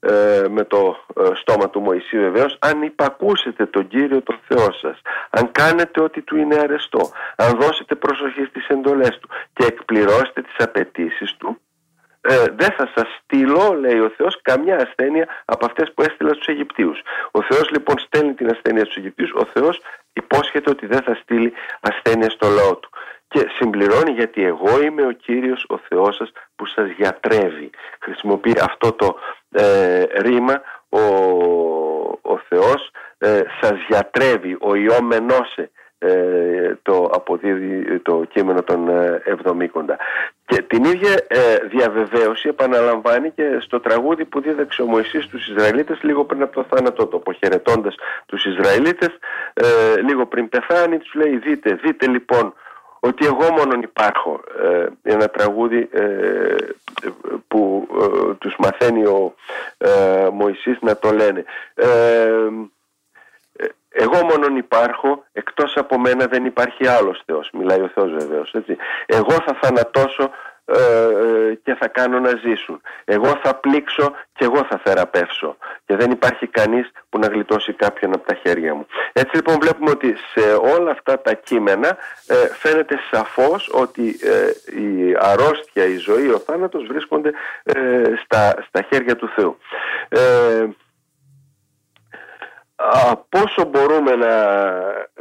ε, με το ε, στόμα του Μωυσή βεβαίως αν υπακούσετε τον Κύριο τον Θεό σας αν κάνετε ό,τι του είναι αρεστό αν δώσετε προσοχή στις εντολές του και εκπληρώσετε τις απαιτήσεις του ε, δεν θα σας στείλω, λέει ο Θεός, καμιά ασθένεια από αυτές που έστειλα στους Αιγυπτίους. Ο Θεός λοιπόν στέλνει την ασθένεια στους Αιγυπτίους, ο Θεός υπόσχεται ότι δεν θα στείλει ασθένεια στο λαό του και συμπληρώνει γιατί εγώ είμαι ο Κύριος ο Θεός σας που σας γιατρεύει. Χρησιμοποιεί αυτό το ε, ρήμα ο, ο Θεός ε, σας γιατρεύει, ο Ιωμενώσε ε, το αποδίδει το κείμενο των ε, Εβδομήκοντα. Και την ίδια ε, διαβεβαίωση επαναλαμβάνει και στο τραγούδι που δίδαξε ο Μωυσής στους Ισραηλίτες λίγο πριν από το θάνατό του, αποχαιρετώντας τους Ισραηλίτες, ε, λίγο πριν πεθάνει, τους λέει δείτε, δείτε λοιπόν ότι εγώ μόνον υπάρχω. Ε, ένα τραγούδι ε, που ε, τους μαθαίνει ο ε, Μωυσής να το λένε. εγώ μόνον υπάρχω, εκτός από μένα δεν υπάρχει άλλος Θεός. Μιλάει ο Θεός βεβαίως. Έτσι. Εγώ θα θανατώσω ε, ε, και θα κάνω να ζήσουν. Εγώ θα πλήξω και εγώ θα θεραπεύσω. Και δεν υπάρχει κανείς που να γλιτώσει κάποιον από τα χέρια μου. Έτσι λοιπόν βλέπουμε ότι σε όλα αυτά τα κείμενα ε, φαίνεται σαφώς ότι η αρρώστια, η ζωή, ο θάνατος βρίσκονται στα, στα χέρια του Θεού πόσο μπορούμε να,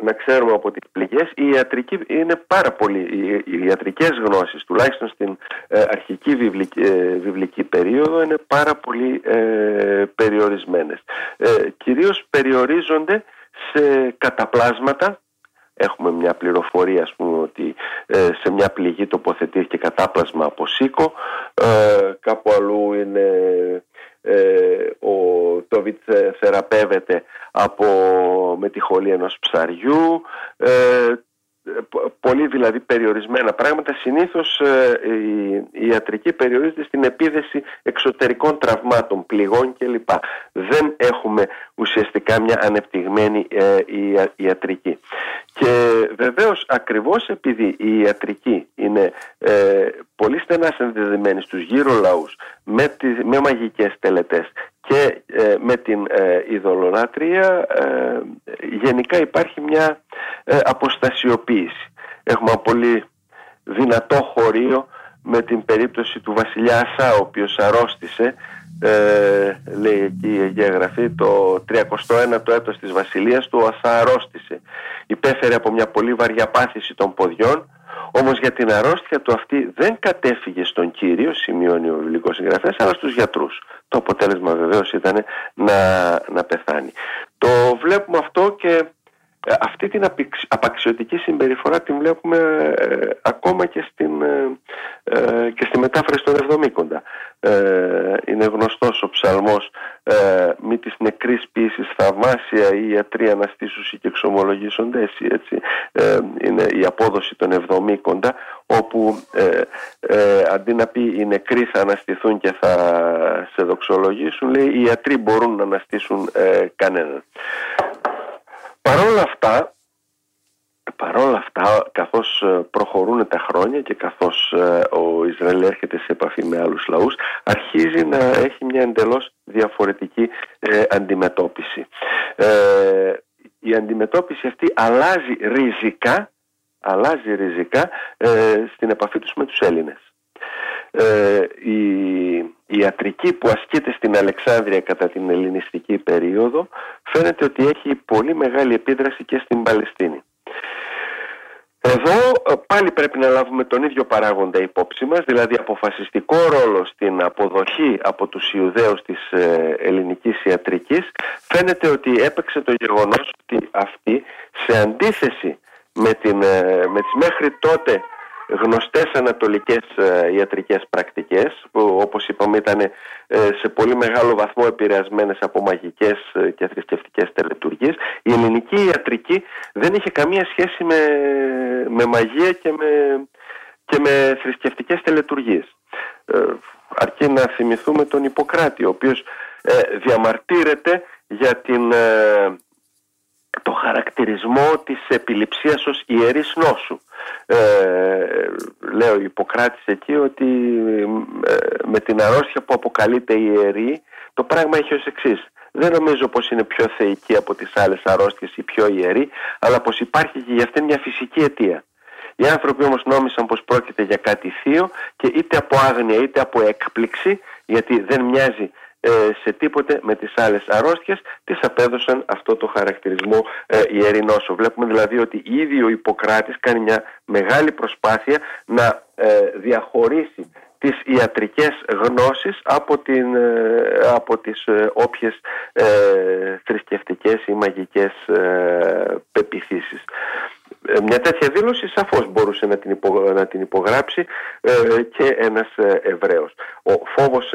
να ξέρουμε από τις πληγές η ιατρική είναι πάρα πολύ οι, οι ιατρικές γνώσεις τουλάχιστον στην ε, αρχική βιβλική, ε, βιβλική περίοδο είναι πάρα πολύ ε, περιορισμένες. Ε, κυρίως περιορίζονται σε καταπλάσματα. Έχουμε μια πληροφορία ας πούμε ότι σε μια πληγή τοποθετήθηκε κατάπλασμα από σίκο κάπου αλλού είναι ε, ο Τόβιτς θεραπεύεται από, με τη χολή ενός ψαριού ε, πολύ δηλαδή περιορισμένα πράγματα συνήθως ε, η, ιατρική περιορίζεται στην επίδεση εξωτερικών τραυμάτων, πληγών κλπ. Δεν έχουμε ουσιαστικά μια ανεπτυγμένη ε, ιατρική. Και βεβαίως ακριβώς επειδή η ιατρική είναι ε, πολύ στενά συνδεδεμένη στους γύρω λαούς με, τις, με μαγικές τελετές και ε, με την ε, ειδωλολάτρια ε, γενικά υπάρχει μια ε, αποστασιοποίηση. Έχουμε ένα πολύ δυνατό χωρίο με την περίπτωση του βασιλιά Ασά ο οποίος αρρώστησε λέει εκεί η Αγία το 31ο έτος της βασιλείας του ο Ασά αρρώστησε υπέφερε από μια πολύ βαριά πάθηση των ποδιών όμως για την αρρώστια του αυτή δεν κατέφυγε στον Κύριο, σημειώνει ο βιβλικός συγγραφέας, αλλά στους γιατρούς. Το αποτέλεσμα βεβαίως ήταν να, να πεθάνει. Το βλέπουμε αυτό και ε, αυτή την απαξιωτική συμπεριφορά την βλέπουμε ε, ακόμα και, στην, ε, και στη μετάφραση των Εβδομήκοντα. είναι γνωστός ο ψαλμός «Μη της νεκρής ποιήσης θαυμάσια ή ιατροί αναστήσουσι και εξομολογήσονται έτσι. είναι η απόδοση των Εβδομήκοντα όπου αντί να πει οι νεκροί θα αναστηθούν και θα σε δοξολογήσουν λέει οι ιατροί μπορούν να αναστήσουν κανέναν. Παρόλα αυτά, παρόλα αυτά, καθώς ε, προχωρούν τα χρόνια και καθώς ε, ο Ισραήλ έρχεται σε επαφή με άλλους λαούς, αρχίζει να έχει μια εντελώς διαφορετική ε, αντιμετώπιση. η αντιμετώπιση αυτή αλλάζει ριζικά, αλλάζει ριζικά στην επαφή τους με τους Έλληνες. Η, η ιατρική που ασκείται στην Αλεξάνδρεια κατά την ελληνιστική περίοδο φαίνεται ότι έχει πολύ μεγάλη επίδραση και στην Παλαιστίνη. Εδώ ε, πάλι πρέπει να λάβουμε τον ίδιο παράγοντα υπόψη μας, δηλαδή αποφασιστικό ρόλο στην αποδοχή από τους Ιουδαίους της ε, ελληνικής ιατρικής φαίνεται ότι έπαιξε το γεγονός ότι αυτοί σε αντίθεση με, την, ε, με τις μέχρι τότε γνωστές ανατολικές ε, ιατρικές πρακτικές που όπως είπαμε ήταν ε, σε πολύ μεγάλο βαθμό επηρεασμένες από μαγικές ε, και θρησκευτικές τελετουργίες. Η ελληνική ιατρική δεν είχε καμία σχέση με, με μαγεία και με, και με θρησκευτικές τελετουργίες. Αρκεί να θυμηθούμε τον Ιπποκράτη ο οποίος διαμαρτύρεται για την το χαρακτηρισμό της επιληψίας ως ιερής νόσου. Ε, λέει ο Ιπποκράτης εκεί ότι ε, με την αρρώστια που αποκαλείται ιερή το πράγμα έχει ως εξής. Δεν νομίζω πως είναι πιο θεϊκή από τις άλλες αρρώστιες ή πιο ιερή, αλλά πως υπάρχει και για αυτήν μια φυσική αιτία. Οι άνθρωποι όμως νόμισαν πως πρόκειται για κάτι θείο και είτε από άγνοια είτε από έκπληξη, γιατί δεν μοιάζει ε, σε τίποτε με τις άλλες αρρώστιες τις απέδωσαν αυτό το χαρακτηρισμό ε, ιερή νόσο. Βλέπουμε δηλαδή ότι ήδη ο Ιπποκράτης κάνει μια μεγάλη προσπάθεια να ε, διαχωρίσει τις ιατρικές γνώσεις από, την, ε, από τις ε, όποιες ε, θρησκευτικές ή μαγικές ε, πεπιθήσεις. Μια τέτοια δήλωση σαφώς μπορούσε να την, να την υπογράψει και ένας Εβραίος. Ο φόβος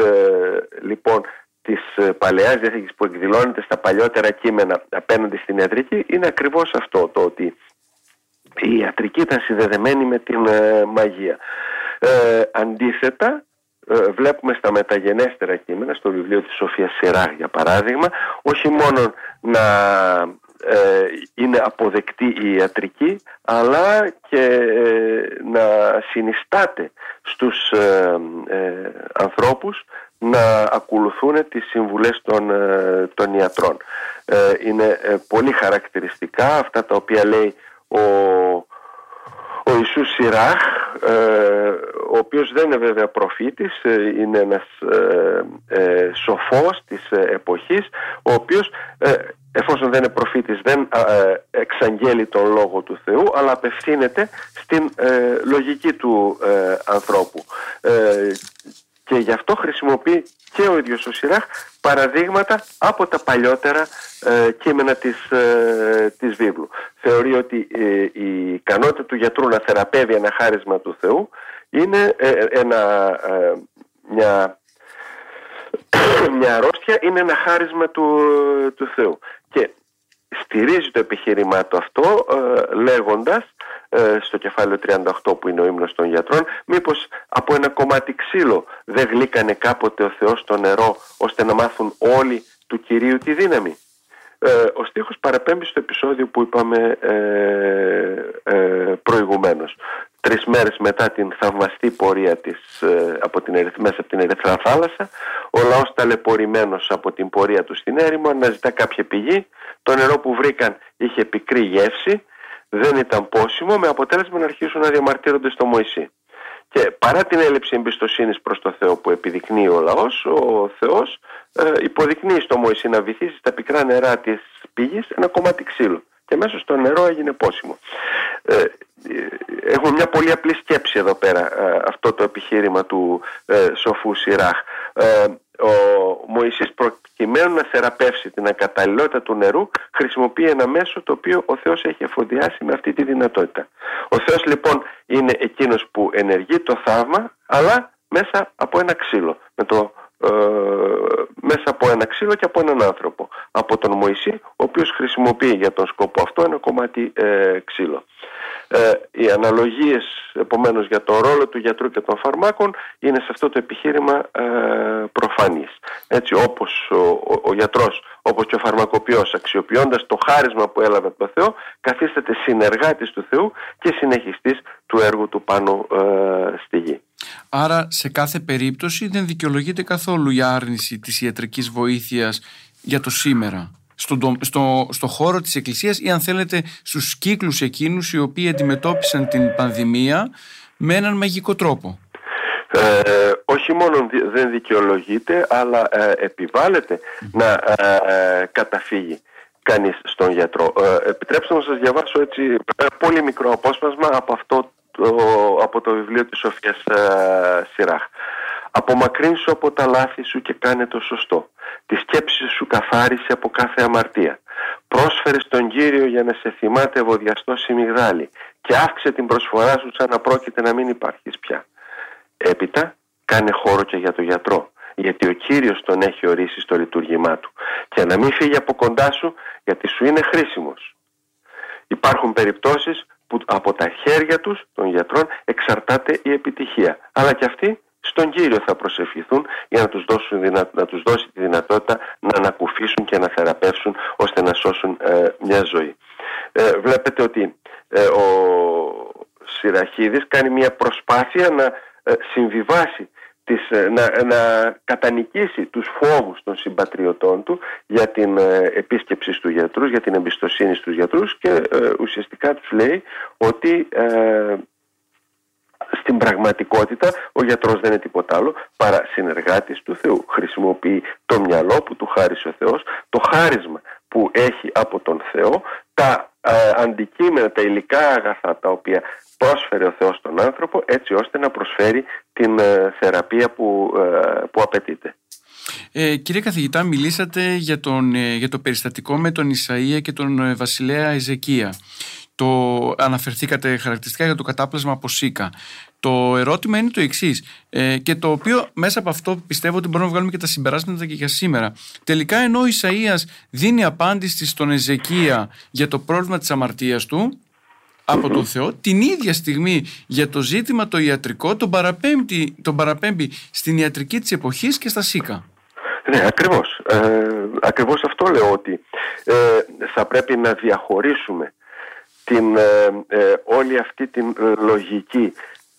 λοιπόν της παλαιάς διαθήκης που εκδηλώνεται στα παλιότερα κείμενα απέναντι στην ιατρική είναι ακριβώς αυτό το ότι η ιατρική ήταν συνδεδεμένη με την μαγεία. Ε, αντίθετα, ε, βλέπουμε στα μεταγενέστερα κείμενα, στο βιβλίο της Σοφίας Σιράχ για παράδειγμα, όχι μόνο να ε, είναι αποδεκτή η ιατρική, αλλά και ε, να συνιστάται στους ανθρώπους να ακολουθούν τις συμβουλές των, των ιατρών. είναι πολύ χαρακτηριστικά αυτά τα οποία λέει ο ο Ιησούς Σιράχ, ε, ο οποίος δεν είναι βέβαια προφήτης, ε, είναι ένας ε, ε, σοφός της εποχής, ο οποίος εφόσον δεν είναι προφήτης δεν εξαγγέλει τον Λόγο του Θεού, αλλά απευθύνεται στην λογική του ανθρώπου. Και γι' αυτό χρησιμοποιεί και ο ίδιος ο Σιράχ παραδείγματα από τα παλιότερα ε, κείμενα της, ε, της βίβλου. Θεωρεί ότι ε, η ικανότητα του γιατρού να θεραπεύει ένα χάρισμα του Θεού είναι ένα, μια, μια αρρώστια, είναι ένα χάρισμα του, του Θεού. Και στηρίζει το επιχείρημά του αυτό λέγοντας ε, στο κεφάλαιο 38 που είναι ο ύμνος των γιατρών μήπως από ένα κομμάτι ξύλο δεν γλύκανε κάποτε ο Θεός στο νερό ώστε να μάθουν όλοι του Κυρίου τη δύναμη; Ε, ο στίχος παραπέμπει στο επεισόδιο που είπαμε ε, ε, προηγουμένως. Τρεις μέρες μετά την θαυμαστή πορεία της ε, από την, μέσα από την Ερυθρά θάλασσα, ο λαός ταλαιπωρημένος από την πορεία του στην έρημο αναζητά κάποια πηγή. Το νερό που βρήκαν είχε πικρή γεύση δεν ήταν πόσιμο με αποτέλεσμα να αρχίσουν να διαμαρτύρονται στο Μωυσή. Και παρά την έλλειψη εμπιστοσύνης προς το Θεό που επιδεικνύει ο λαός, ο Θεός ε, υποδεικνύει στο Μωυσή να βυθίσει στα πικρά νερά της πήγης ένα κομμάτι ξύλου. Και μέσα στο νερό έγινε πόσιμο. Ε, έχουμε μια πολύ απλή σκέψη εδώ πέρα, ε, αυτό το επιχείρημα του ε, σοφού Σιράχ. Ε, ο, Μωυσής προκειμένου να θεραπεύσει την ακαταλληλότητα του νερού χρησιμοποιεί ένα μέσο το οποίο ο Θεός έχει εφοδιάσει με αυτή τη δυνατότητα. Ο Θεός λοιπόν είναι εκείνος που ενεργεί το θαύμα αλλά μέσα από ένα ξύλο, με το, ε, μέσα από ένα ξύλο και από έναν άνθρωπο. Από τον Μωυσή, ο οποίος χρησιμοποιεί για τον σκοπό αυτό ένα κομμάτι ε, ξύλο. Ε, οι αναλογίες επομένως για τον ρόλο του γιατρού και των φαρμάκων είναι σε αυτό το επιχείρημα ε, προφανής. Έτσι όπως ο, ο, ο γιατρός, όπως και ο φαρμακοποιός αξιοποιώντας το χάρισμα που έλαβε από το Θεό καθίσταται συνεργάτης του Θεού και συνεχιστής του έργου του πάνω ε, στη γη. Άρα σε κάθε περίπτωση δεν δικαιολογείται καθόλου η άρνηση της ιατρικής βοήθειας για το σήμερα στο, στο, στο χώρο της Εκκλησίας ή αν θέλετε στους κύκλους εκείνους οι οποίοι αντιμετώπισαν την πανδημία με έναν μαγικό τρόπο. Ε, όχι μόνο δεν δικαιολογείται αλλά ε, επιβάλλεται να ε, καταφύγει κανείς στον γιατρό. Ε, επιτρέψτε να σας διαβάσω έτσι πολύ μικρό απόσπασμα από, αυτό το, από το βιβλίο της Σοφίας Σιράχ. Απομακρύνσου από τα λάθη σου και κάνε το σωστό. Τη σκέψη σου καθάρισε από κάθε αμαρτία. Πρόσφερε στον Κύριο για να σε θυμάται ευωδιαστό σιμιγδάλι και αύξε την προσφορά σου σαν να πρόκειται να μην υπάρχεις πια. Έπειτα κάνε χώρο και για το γιατρό γιατί ο Κύριος τον έχει ορίσει στο λειτουργήμά του και να μην φύγει από κοντά σου γιατί σου είναι χρήσιμος. Υπάρχουν περιπτώσεις που από τα χέρια τους των γιατρών εξαρτάται η επιτυχία αλλά και αυτοί στον Κύριο θα προσευχηθούν για να τους, δώσουν, να τους δώσει τη δυνατότητα να ανακουφίσουν και να θεραπεύσουν ώστε να σώσουν ε, μια ζωή. Ε, βλέπετε ότι ε, ο Σιραχίδης κάνει μια προσπάθεια να ε, συμβιβάσει τις, να, να κατανικήσει τους φόβους των συμπατριωτών του για την επίσκεψη στους γιατρούς, για την εμπιστοσύνη στους γιατρούς και ουσιαστικά τους λέει ότι στην πραγματικότητα ο γιατρός δεν είναι τίποτα άλλο παρά συνεργάτης του Θεού. Χρησιμοποιεί το μυαλό που του χάρισε ο Θεός, το χάρισμα που έχει από τον Θεό, τα ε, αντικείμενα, τα υλικά αγαθά τα οποία πρόσφερε ο Θεός στον άνθρωπο έτσι ώστε να προσφέρει την ε, θεραπεία που, ε, που απαιτείται. Ε, κύριε καθηγητά, μιλήσατε για, τον, για το περιστατικό με τον Ισαΐα και τον βασιλέα Εζεκία το αναφερθήκατε χαρακτηριστικά για το κατάπλασμα από ΣΥΚΑ. Το ερώτημα είναι το εξής, ε, και το οποίο μέσα από αυτό πιστεύω ότι μπορούμε να βγάλουμε και τα συμπεράσματα και για σήμερα. Τελικά, ενώ ο Ισαΐας δίνει απάντηση στον Εζεκία για το πρόβλημα της αμαρτίας του, από τον Θεό, την ίδια στιγμή για το ζήτημα το ιατρικό τον παραπέμπει, τον παραπέμπει στην ιατρική της εποχής και στα ΣΥΚΑ. Ναι, ακριβώς. Ε, ακριβώς αυτό λέω ότι ε, θα πρέπει να διαχωρίσουμε την, ε, ε, όλη αυτή την ε, λογική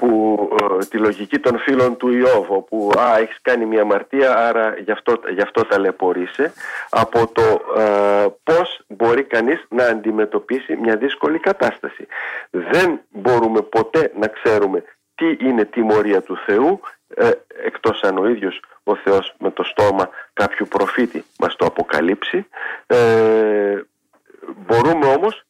που, τη λογική των φίλων του Ιώβ που α, έχεις κάνει μια αμαρτία άρα γι' αυτό, γι αυτό ταλαιπωρείσαι από το πώς μπορεί κανείς να αντιμετωπίσει μια δύσκολη κατάσταση. Δεν μπορούμε ποτέ να ξέρουμε τι είναι τιμωρία του Θεού ε, εκτός αν ο ίδιος ο Θεός με το στόμα κάποιου προφήτη μας το αποκαλύψει. μπορούμε όμως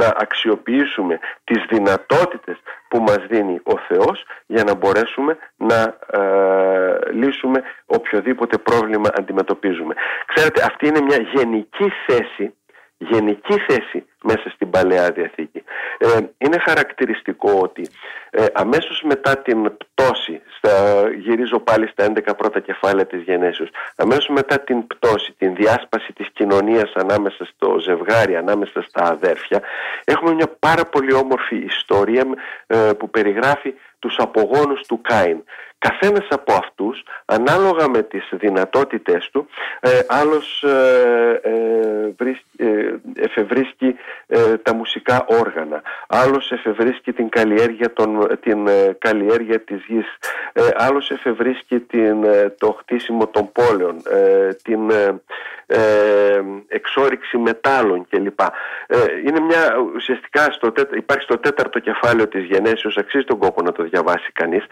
να αξιοποιήσουμε τις δυνατότητες που μας δίνει ο Θεός για να μπορέσουμε να ε, λύσουμε οποιοδήποτε πρόβλημα αντιμετωπίζουμε. Ξέρετε, αυτή είναι μια γενική θέση γενική θέση μέσα στην Παλαιά Διαθήκη. Ε, είναι χαρακτηριστικό ότι ε, αμέσως μετά την πτώση, στα, γυρίζω πάλι στα 11 πρώτα κεφάλαια της γενέσεως, αμέσως μετά την πτώση, την διάσπαση της κοινωνίας ανάμεσα στο ζευγάρι, ανάμεσα στα αδέρφια, έχουμε μια πάρα πολύ όμορφη ιστορία ε, που περιγράφει τους απογόνους του Κάιν. Καθένας από αυτούς, ανάλογα με τις δυνατότητες του, ε, άλλος ε, ε, ε εφευρίσκει ε, τα μουσικά όργανα, άλλος εφευρίσκει την καλλιέργεια, των, την καλλιέργεια της γης, άλλος εφευρίσκει την, το χτίσιμο των πόλεων, την εξόριξη μετάλλων κλπ. είναι μια ουσιαστικά, στο, υπάρχει στο τέταρτο κεφάλαιο της γενέσεως, αξίζει τον κόπο να το διαβάσει κανείς,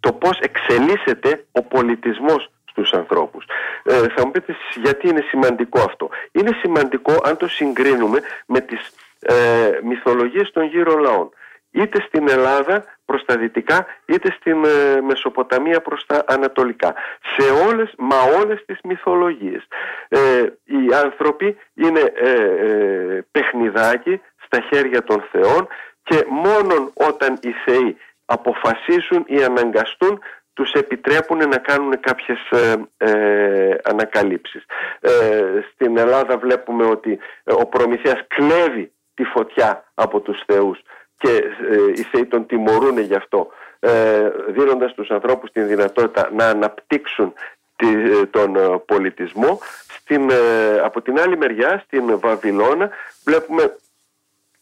το πώς εξελίσσεται ο πολιτισμός στους ανθρώπους. Ε, θα μου πείτε γιατί είναι σημαντικό αυτό. Είναι σημαντικό αν το συγκρίνουμε με τις ε, μυθολογίες των γύρω λαών. είτε στην Ελλάδα προς τα δυτικά είτε στην ε, Μεσοποταμία προς τα ανατολικά. Σε όλες, μα όλες τις μυθολογίες. Ε, οι άνθρωποι είναι ε, ε, παιχνιδάκι στα χέρια των θεών και μόνον όταν οι θεοί αποφασίσουν ή αναγκαστούν τους επιτρέπουν να κάνουν κάποιες ε, ανακαλύψεις. στην Ελλάδα βλέπουμε ότι ο Προμηθέας κλέβει τη φωτιά από τους θεούς και ε, οι Θεοί τον τιμωρούν γι' αυτό ε, δίνοντας στους ανθρώπους την δυνατότητα να αναπτύξουν ε, τον ε, πολιτισμό στην, από την άλλη μεριά στην Βαβυλώνα βλέπουμε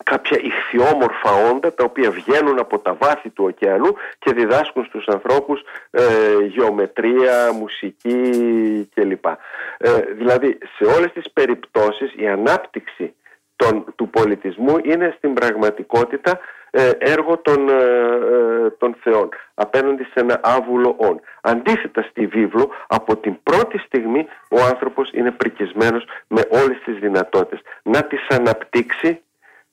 κάποια ηχθιόμορφα όντα τα οποία βγαίνουν από τα βάθη του ωκεανού και διδάσκουν στους ανθρώπους ε, γεωμετρία, μουσική κλπ. Ε, δηλαδή σε όλες τις περιπτώσεις η ανάπτυξη του πολιτισμού είναι στην πραγματικότητα ε, έργο των, ε, ε, των θεών απέναντι σε ένα άβουλο όν. Αντίθετα στη βίβλο από την πρώτη στιγμή ο άνθρωπος είναι πρικισμένος με όλες τις δυνατότητες να τις αναπτύξει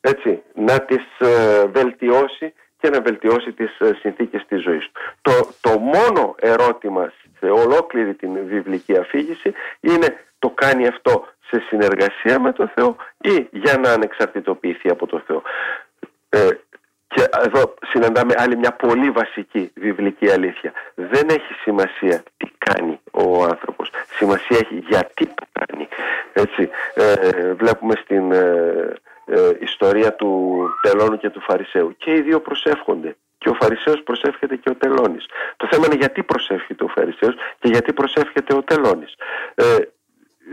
έτσι, να τις βελτιώσει και να βελτιώσει τις συνθήκες της ζωής του. Το, το μόνο ερώτημα σε ολόκληρη την βιβλική αφήγηση είναι το κάνει αυτό σε συνεργασία με τον Θεό ή για να ανεξαρτητοποιηθεί από τον Θεό. Ε, και εδώ συναντάμε άλλη μια πολύ βασική βιβλική αλήθεια. Δεν έχει σημασία τι κάνει ο άνθρωπος. Σημασία έχει γιατί το κάνει. Έτσι, ε, βλέπουμε στην ε, ε, ιστορία του Τελώνου και του Φαρισαίου. Και οι δύο προσεύχονται. Και ο Φαρισαίος προσεύχεται και ο Τελώνης. Το θέμα είναι γιατί προσεύχεται ο Φαρισαίος και γιατί προσεύχεται ο Τελώνης. Ε,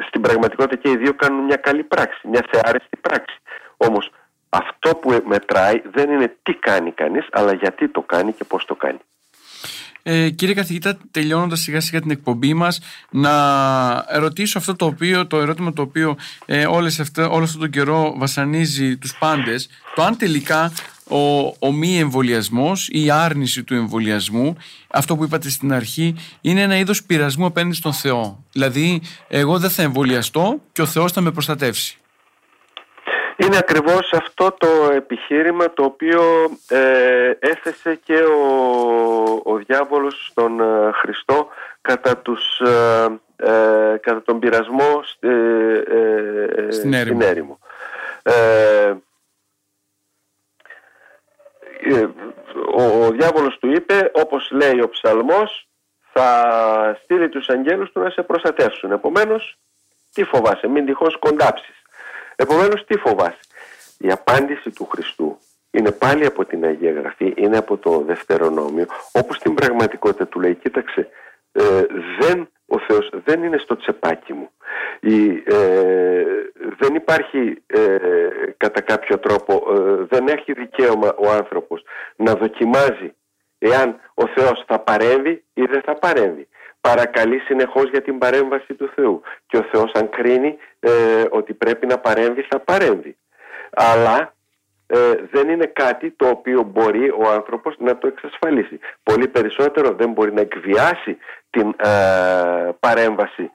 στην πραγματικότητα και οι δύο κάνουν μια καλή πράξη, μια θεάρεστη πράξη. Όμως αυτό που μετράει δεν είναι τι κάνει κανείς, αλλά γιατί το κάνει και πώς το κάνει. Ε, κύριε καθηγητά, τελειώνοντας σιγά σιγά την εκπομπή μας, να ρωτήσω αυτό το οποίο, το ερώτημα το οποίο ε, όλες αυτά, όλο αυτόν τον καιρό βασανίζει τους πάντες, το αν τελικά ο, ο μη εμβολιασμός ή η άρνηση του εμβολιασμού, αυτό που είπατε στην αρχή, είναι ένα είδος πειρασμού απέναντι στον Θεό. Δηλαδή, εγώ δεν θα εμβολιαστώ και ο Θεός θα με προστατεύσει. Είναι ακριβώς αυτό το επιχείρημα το οποίο ε, έθεσε και ο, ο διάβολος στον ε, Χριστό κατά, τους, ε, ε κατά τον πειρασμό στην έρημο. ο, ο διάβολος του είπε όπως λέει ο ψαλμός θα στείλει τους αγγέλους του να σε προστατεύσουν. Επομένως τι φοβάσαι μην τυχώς κοντάψεις Επομένως τι φοβάσαι; Η απάντηση του Χριστού είναι πάλι από την Αγία Γραφή, είναι από το Δευτερονόμιο, όπως στην πραγματικότητα του λέει, κοίταξε, ε, δεν, ο Θεός δεν είναι στο τσεπάκι μου. Η, ε, δεν υπάρχει ε, κατά κάποιο τρόπο, δεν έχει δικαίωμα ο άνθρωπος να δοκιμάζει εάν ο Θεός θα παρέμβει ή δεν θα παρέμβει παρακαλεί συνεχώς για την παρέμβαση του Θεού. Και ο Θεός αν κρίνει ε, ότι πρέπει να παρέμβει θα παρέμβει. Αλλά ε, δεν είναι κάτι το οποίο μπορεί ο άνθρωπος να το εξασφαλίσει. Πολύ περισσότερο δεν μπορεί να εκβιάσει την ε, παρέμβαση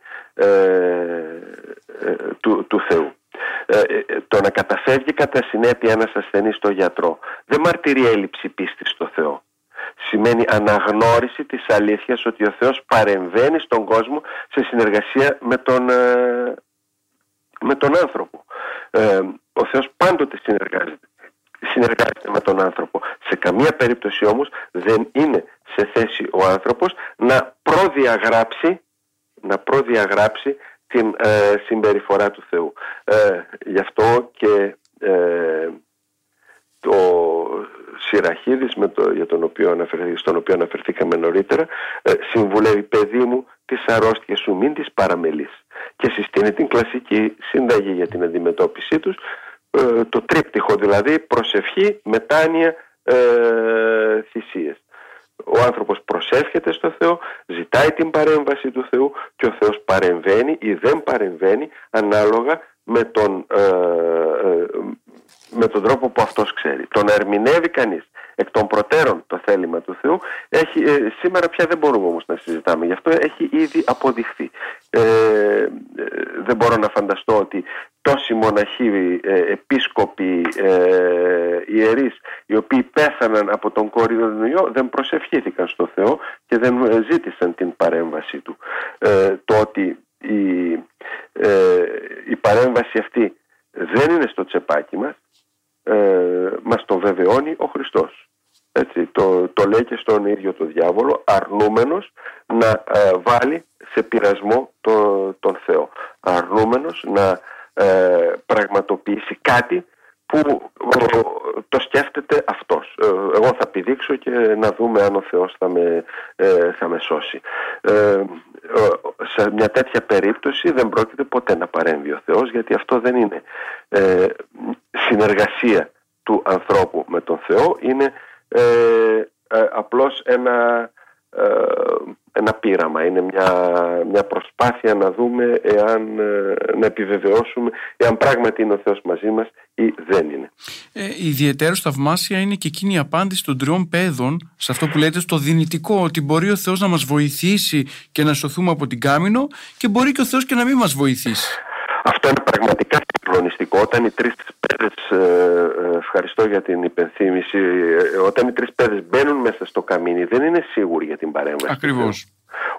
του, του Θεού. Το να καταφεύγει κατά συνέπεια ένας ασθενής στο γιατρό δεν μαρτυρεί έλλειψη πίστης στο Θεό σημαίνει αναγνώριση της αλήθειας ότι ο Θεός παρεμβαίνει στον κόσμο σε συνεργασία με τον, ε, με τον άνθρωπο. Ε, ο Θεός πάντοτε συνεργάζεται. Συνεργάζεται με τον άνθρωπο. Σε καμία περίπτωση όμως δεν είναι σε θέση ο άνθρωπος να προδιαγράψει, να προδιαγράψει την ε, συμπεριφορά του Θεού. γι' αυτό και το Σιραχίδης με το, για τον οποίο στον οποίο αναφερθήκαμε νωρίτερα ε, συμβουλεύει παιδί μου τις αρρώστιες σου μην τις παραμελείς και συστήνει την κλασική σύνταγη για την αντιμετώπιση τους ε, το τρίπτυχο δηλαδή προσευχή, μετάνοια, ε, θυσίες. Ο άνθρωπος προσεύχεται στο Θεό, ζητάει την παρέμβαση του Θεού και ο Θεός παρεμβαίνει ή δεν παρεμβαίνει ανάλογα με τον, ε, με τον τρόπο που αυτός ξέρει. Το να ερμηνεύει κανείς. Εκ των προτέρων το θέλημα του Θεού έχει, σήμερα πια δεν μπορούμε όμως να συζητάμε. Γι' αυτό έχει ήδη αποδειχθεί. Δεν μπορώ να φανταστώ ότι τόσοι μοναχοί, επίσκοποι, ιερείς οι οποίοι πέθαναν από τον κορονοϊό δεν προσευχήθηκαν στο Θεό και δεν ζήτησαν την παρέμβαση του. Το ότι η, η παρέμβαση αυτή δεν είναι στο τσεπάκι μας ε, μας το βεβαιώνει ο Χριστός. Έτσι, το, το λέει και στον ίδιο το διάβολο αρνούμενος να ε, βάλει σε πειρασμό το, τον Θεό. Αρνούμενος να ε, πραγματοποιήσει κάτι που το σκέφτεται αυτός. Ε, εγώ θα πηδήξω και να δούμε αν ο Θεός θα με, θα με σώσει. σε μια τέτοια περίπτωση δεν πρόκειται ποτέ να παρέμβει ο Θεός γιατί αυτό δεν είναι συνεργασία του ανθρώπου με τον Θεό είναι ε, ε, απλώς ένα, ε, ένα πείραμα, είναι μια, μια προσπάθεια να δούμε εάν, ε, να επιβεβαιώσουμε εάν πράγματι είναι ο Θεός μαζί μας ή δεν είναι. Ε, ιδιαίτερο θαυμάσια είναι και εκείνη η απάντηση των τριών παιδών σε αυτό που λέτε στο δυνητικό ότι μπορεί ο Θεός να μας βοηθήσει και να σωθούμε από την κάμινο και μπορεί και ο Θεός και να μην μας βοηθήσει. Αυτό είναι πραγματικά συγκλονιστικό. Όταν οι τρεις παιδες, ε, ε, ευχαριστώ για την υπενθύμηση, ε, όταν οι τρεις παιδες μπαίνουν μέσα στο καμίνι δεν είναι σίγουροι για την παρέμβαση. Ακριβώς.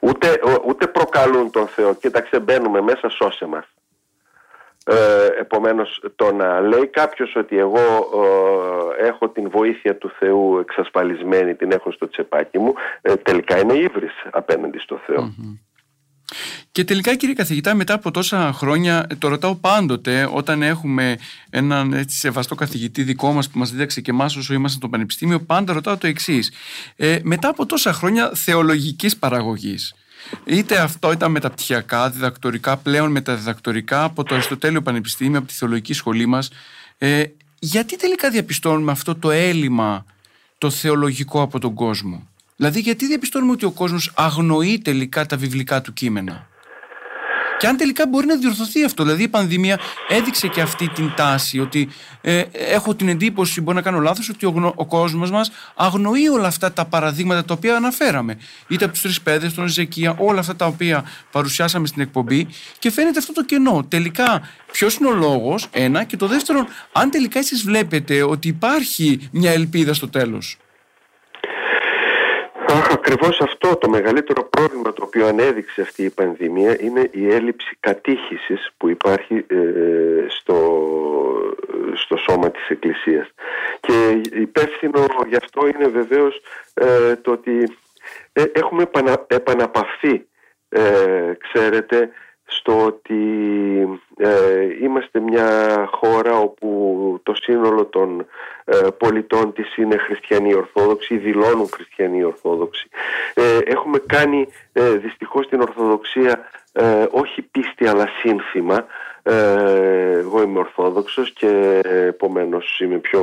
Ούτε, ούτε προκαλούν τον Θεό. Κοίταξε μπαίνουμε μέσα, σώσε μας. Ε, επομένως το να λέει κάποιος ότι εγώ έχω την βοήθεια του Θεού εξασφαλισμένη, την έχω στο τσεπάκι μου, τελικά είναι ύβρις απέναντι στο θεο και τελικά κύριε καθηγητά μετά από τόσα χρόνια το ρωτάω πάντοτε όταν έχουμε έναν έτσι σεβαστό καθηγητή δικό μας που μας δίδαξε και εμάς όσο ήμασταν στο πανεπιστήμιο πάντα ρωτάω το εξής. Ε, μετά από τόσα χρόνια θεολογικής παραγωγής είτε αυτό ήταν μεταπτυχιακά, διδακτορικά πλέον μεταδιδακτορικά από το Αριστοτέλειο Πανεπιστήμιο από τη θεολογική σχολή μας ε, γιατί τελικά διαπιστώνουμε αυτό το έλλειμμα το θεολογικό από τον κόσμο; Δηλαδή, γιατί διαπιστώνουμε ότι ο κόσμος αγνοεί τελικά τα βιβλικά του κείμενα; Και αν τελικά μπορεί να διορθωθεί αυτό. Δηλαδή, η πανδημία έδειξε και αυτή την τάση. Ότι ε, έχω την εντύπωση, μπορεί να κάνω λάθος, ότι ο, ο κόσμος μας αγνοεί όλα αυτά τα παραδείγματα τα οποία αναφέραμε. Είτε από του τρεις παιδε, τον Ζεκία, όλα αυτά τα οποία παρουσιάσαμε στην εκπομπή. Και φαίνεται αυτό το κενό. Τελικά, ποιος είναι ο λόγος, ένα. Και το δεύτερο, αν τελικά εσείς βλέπετε ότι υπάρχει μια ελπίδα στο τέλος; Ακριβώς αυτό το μεγαλύτερο πρόβλημα το οποίο ανέδειξε αυτή η πανδημία είναι η έλλειψη κατήχησης που υπάρχει ε, στο, στο σώμα της Εκκλησίας. Και υπεύθυνο γι' αυτό είναι βεβαίως ε, το ότι ε, έχουμε επαναπαυθεί, ξέρετε, στο ότι ε, είμαστε μια χώρα όπου το σύνολο των ε, πολιτών της είναι χριστιανοί ορθόδοξοι, δηλώνουν χριστιανοί ορθόδοξοι. Ε, έχουμε κάνει ε, δυστυχώς την Ορθοδοξία όχι πίστη αλλά σύνθημα ε, εγώ είμαι Ορθόδοξος και επομένως είμαι πιο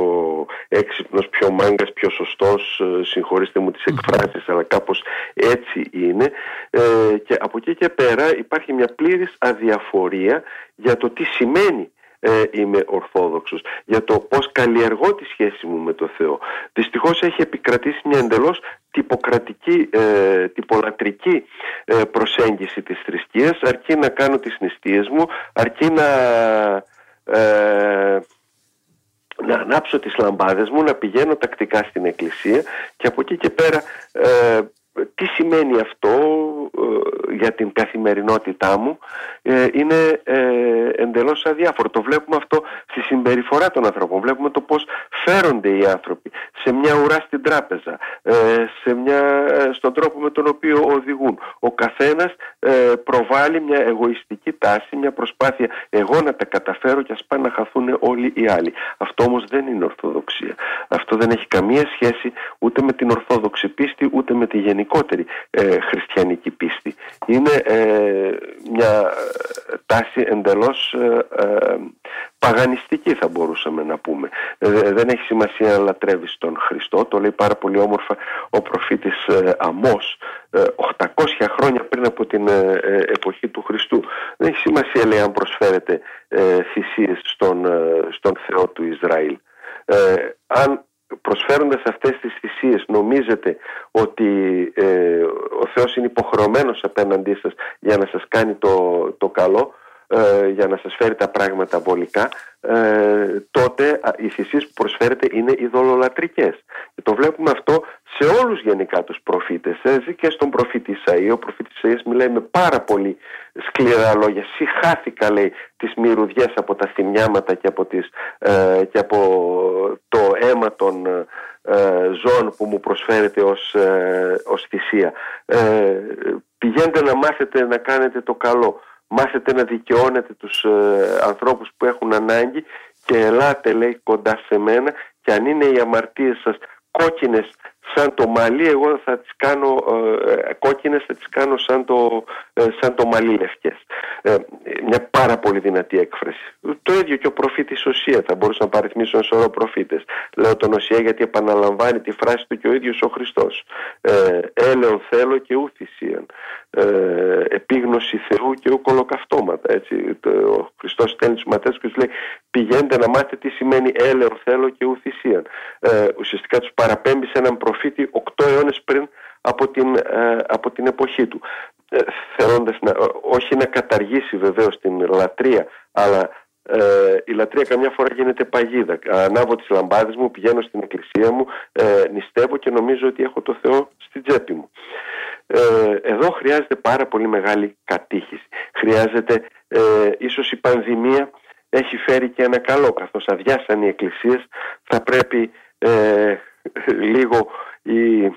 έξυπνος, πιο μάγκας, πιο σωστός, ε, συγχωρήστε μου τις εκφράσεις αλλά κάπως έτσι είναι. Ε, και από εκεί και πέρα υπάρχει μια πλήρης αδιαφορία για το τι σημαίνει ε, είμαι Ορθόδοξος, για το πώς καλλιεργώ τη σχέση μου με το Θεό. Δυστυχώς έχει επικρατήσει μια εντελώς τυποκρατική, ε, τυπολατρική ε, προσέγγιση της θρησκείας, αρκεί να κάνω τις νηστείες μου, αρκεί να... Ε, να ανάψω τις λαμπάδες μου, να πηγαίνω τακτικά στην εκκλησία και από εκεί και πέρα ε, τι σημαίνει αυτό ε, για την καθημερινότητά μου ε, είναι ε, εντελώς αδιάφορο. Το βλέπουμε αυτό στη συμπεριφορά των ανθρώπων. Βλέπουμε το πώς φέρονται οι άνθρωποι σε μια ουρά στην τράπεζα, σε μια, στον τρόπο με τον οποίο οδηγούν. Ο καθένας προβάλλει μια εγωιστική τάση, μια προσπάθεια εγώ να τα καταφέρω και ας πάνε να χαθούν όλοι οι άλλοι. Αυτό όμως δεν είναι ορθοδοξία. Αυτό δεν έχει καμία σχέση ούτε με την ορθόδοξη πίστη ούτε με τη γενική γενικότερη ε, χριστιανική πίστη. Είναι ε, μια τάση εντελώς ε, ε, παγανιστική θα μπορούσαμε να πούμε. δεν έχει σημασία να λατρεύεις τον Χριστό, το λέει πάρα πολύ όμορφα ο προφήτης Αμός 800 χρόνια πριν από την εποχή του Χριστού. Δεν έχει σημασία λέει αν προσφέρεται θυσίες στον, στον Θεό του Ισραήλ. αν προσφέροντας αυτές τις θυσίες νομίζετε ότι ε, ο Θεός είναι υποχρεωμένος απέναντί σας για να σας κάνει το, το καλό; Ε, για να σας φέρει τα πράγματα βολικά ε, τότε οι θυσίες που προσφέρετε είναι ειδωλολατρικές. Και το βλέπουμε αυτό σε όλους γενικά τους προφήτες. Έτσι και στον προφήτη Ισαΐ. Ο προφήτης Ισαΐας μιλάει με πάρα πολύ σκληρά λόγια. Συχάθηκα λέει τις μυρουδιές από τα θυμιάματα και από, τις, ε, και από το αίμα των ε, ζώων που μου προσφέρετε ως, ε, ως θυσία πηγαίνετε να μάθετε να κάνετε το καλό μάθετε να δικαιώνετε τους ε, ανθρώπους που έχουν ανάγκη και ελάτε λέει κοντά σε μένα. Και αν είναι οι αμαρτίες σας κόκκινες σαν το μαλλί εγώ θα τις κάνω ε, ε, κόκκινες θα τις κάνω σαν το, ε, σαν το μαλλί λευκές. Ε, μια πάρα πολύ δυνατή έκφραση. Το ίδιο και ο προφήτης Οσία θα μπορούσα να παριθμίσω ένα σωρό προφήτες. Λέω τον Οσία γιατί επαναλαμβάνει τη φράση του και ο ίδιος ο Χριστός. Ε, έλεον θέλω και ου θυσίαν. Ε, επίγνωση Θεού και ου κολοκαυτώματα έτσι. ο Χριστός στέλνει τους ματές και τους λέει πηγαίνετε να μάθετε τι σημαίνει έλεον θέλω και ου θυσίαν ε, ουσιαστικά τους παραπέμπει σε έναν προφήτη οκτώ αιώνες πριν από την, ε, από την εποχή του. Ε, θέλοντας να, όχι να καταργήσει βεβαίως την λατρεία, αλλά ε, η λατρεία καμιά φορά γίνεται παγίδα. Ανάβω τις λαμπάδες μου, πηγαίνω στην εκκλησία μου, ε, νηστεύω και νομίζω ότι έχω το Θεό στην τσέπη μου. Ε, εδώ χρειάζεται πάρα πολύ μεγάλη κατήχηση. Χρειάζεται, ε, ίσως η πανδημία έχει φέρει και ένα καλό, καθώς αδειάσαν οι εκκλησίες, θα πρέπει ε, λίγο η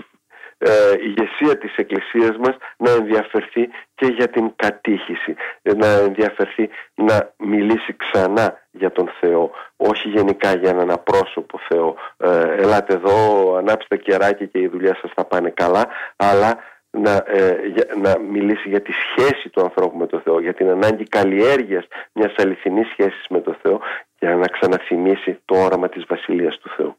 ε, ηγεσία της Εκκλησίας μας να ενδιαφερθεί και για την κατήχηση, να ενδιαφερθεί να μιλήσει ξανά για τον Θεό, όχι γενικά για έναν απρόσωπο Θεό. Ε, ελάτε εδώ, ανάψτε κεράκι και η δουλειά σας θα πάνε καλά, αλλά να, ε, να μιλήσει για τη σχέση του ανθρώπου με τον Θεό, για την ανάγκη καλλιέργειας μιας αληθινής σχέσης με τον Θεό για να ξαναθυμίσει το όραμα της Βασιλείας του Θεού.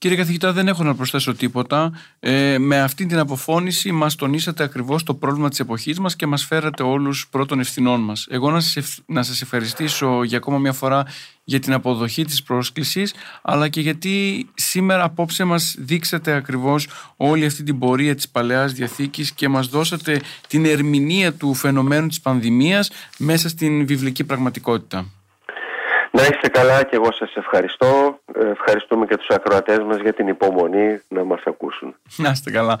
Κύριε καθηγητά, δεν έχω να προσθέσω τίποτα. Ε, με αυτή την αποφώνηση μας τονίσατε ακριβώς το πρόβλημα της εποχής μας και μας φέρατε όλους πρώτων ευθυνών μας. Εγώ να σας να σας ευχαριστήσω για ακόμα μια φορά για την αποδοχή της πρόσκλησης αλλά και γιατί σήμερα απόψε μας δείξατε ακριβώς όλη αυτή την πορεία της Παλαιάς Διαθήκης και μας δώσατε την ερμηνεία του φαινομένου της πανδημίας μέσα στην βιβλική πραγματικότητα. Να είστε καλά και εγώ σας ευχαριστώ. Ε, ευχαριστούμε και τους ακροατές μας για την υπομονή να μας ακούσουν. Να είστε καλά.